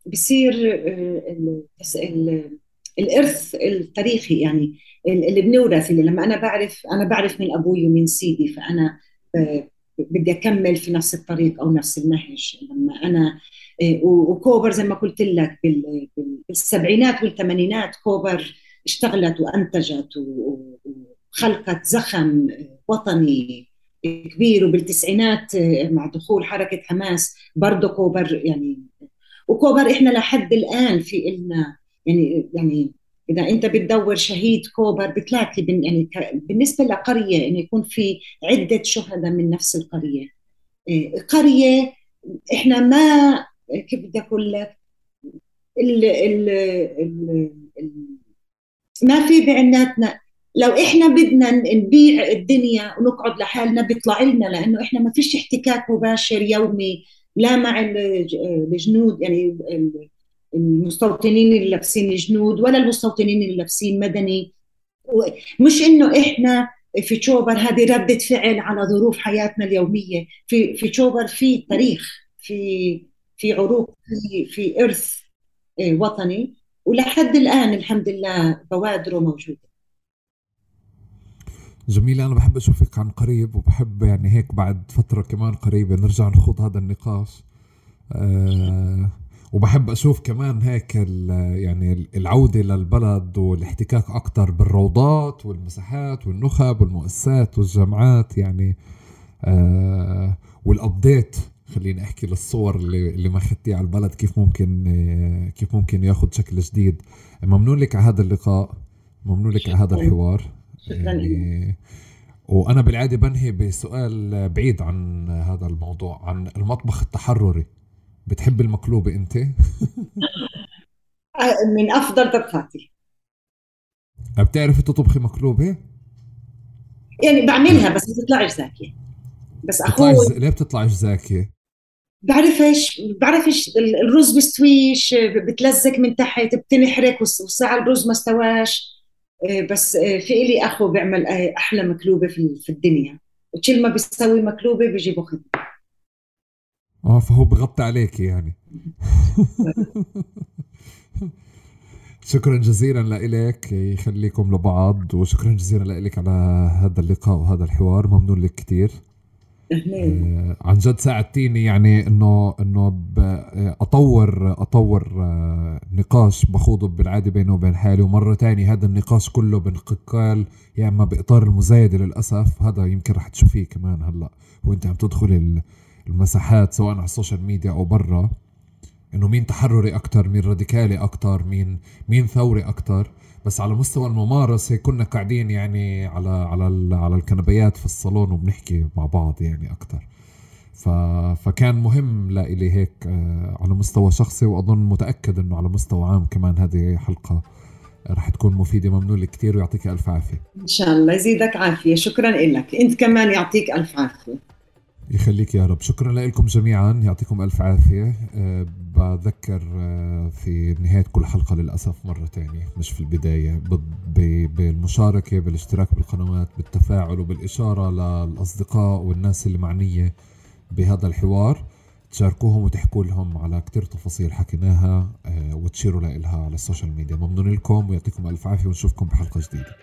بصير الإرث التاريخي يعني اللي بنورث اللي لما أنا بعرف أنا بعرف من أبوي ومن سيدي فأنا بدي أكمل في نفس الطريق أو نفس النهج لما أنا إيه، وكوبر زي ما قلت لك بالسبعينات والثمانينات كوبر اشتغلت وأنتجت وخلقت زخم وطني كبير. وبالتسعينات إيه، مع دخول حركة حماس برضه كوبر يعني وكوبر إحنا لحد الآن في إلنا يعني يعني إذا أنت بتدور شهيد كوبر بتلاقي يعني بالنسبة لقرية إنه يكون في عدة شهداء من نفس القرية. إيه، قرية إحنا ما كيف بدي أقول لك؟ ال ال ال ما في بعناتنا لو إحنا بدنا نبيع الدنيا ونقعد لحالنا بيطلع لنا لأنه إحنا ما فيش احتكاك مباشر يومي لا مع الجنود يعني المستوطنين اللي لابسين جنود ولا المستوطنين اللي لابسين مدني. مش إنه إحنا في تشوبر هذه ردة فعل على ظروف حياتنا اليومية. في في تشوبر في تاريخ في في عروق في في إرث وطني. ولحد الآن الحمد لله بوادره موجودة. جميلة أنا بحب أشوفك عن قريب وبحب يعني هيك بعد فترة كمان قريبة نرجع نخوض هذا النقاش. أه وبحب أشوف كمان هيك يعني العودة للبلد والاحتكاك أكتر بالروضات والمساحات والنخب والمؤسسات والجامعات يعني أه والأبديت خليني أحكي للصور اللي اللي ما اخذتيها على البلد كيف ممكن كيف ممكن ياخذ شكل جديد. ممنون لك على هذا اللقاء ممنون لك على هذا الحوار. شكرا يعني وأنا بالعادة بنهي بسؤال بعيد عن هذا الموضوع عن المطبخ التحرري. بتحب المقلوبة أنت؟ من أفضل طبخاتي. بتعرفي تطبخي مقلوبة؟ يعني بعملها بس ما بتطلعش زاكية. بس أخوي ليه بتطلعش زاكية؟ بعرفش بعرفش الرز بيستويش بتلزق من تحت بتنحرق والساعة الرز ما استواش. إيه، بس إيه، في إلي أخو بيعمل أحلى مكلوبة في الدنيا. وكل ما بيسوي مكلوبة بيجيبوا خدمة. آه فهو بغطي عليك يعني. شكرا جزيلا لك يخليكم لبعض وشكرا جزيلا لك على هذا اللقاء وهذا الحوار ممنون لك كثير آه عن جد ساعدتيني يعني إنه إنه أطور أطور آه نقاش بخوضه بالعادة بيني وبين حالي ومرة تانية هذا النقاش كله بانقال يا إما بإطار المزايدة للأسف هذا يمكن رح تشوفيه كمان هلأ وأنت عم تدخلي المساحات سواء على ال social media أو برا إنه مين تحرري أكثر مين راديكالي أكثر مين مين ثوري أكثر بس على مستوى الممارسه كنا قاعدين يعني على على على الكنبيات في الصالون وبنحكي مع بعض يعني أكثر. فكان مهم لإلي هيك آه، على مستوى شخصي وأظن متأكد إنه على مستوى عام كمان هذه حلقة رح تكون مفيدة. ممنون لك كثير ويعطيك ألف عافية. إن شاء الله. يزيدك عافية. شكرا لك. أنت كمان يعطيك ألف عافية. يخليك يا رب. شكرا لكم جميعا. يعطيكم ألف عافية. أه بذكر أه في نهاية كل حلقة للأسف مرة تانية مش في البداية. بالمشاركة بالاشتراك بالقنوات بالتفاعل وبالإشارة للأصدقاء والناس اللي معنية بهذا الحوار. تشاركوهم وتحكوا لهم على كتير تفاصيل حكيناها أه وتشيروا لها على السوشيال ميديا. ممنون لكم ويعطيكم ألف عافية ونشوفكم بحلقة جديدة.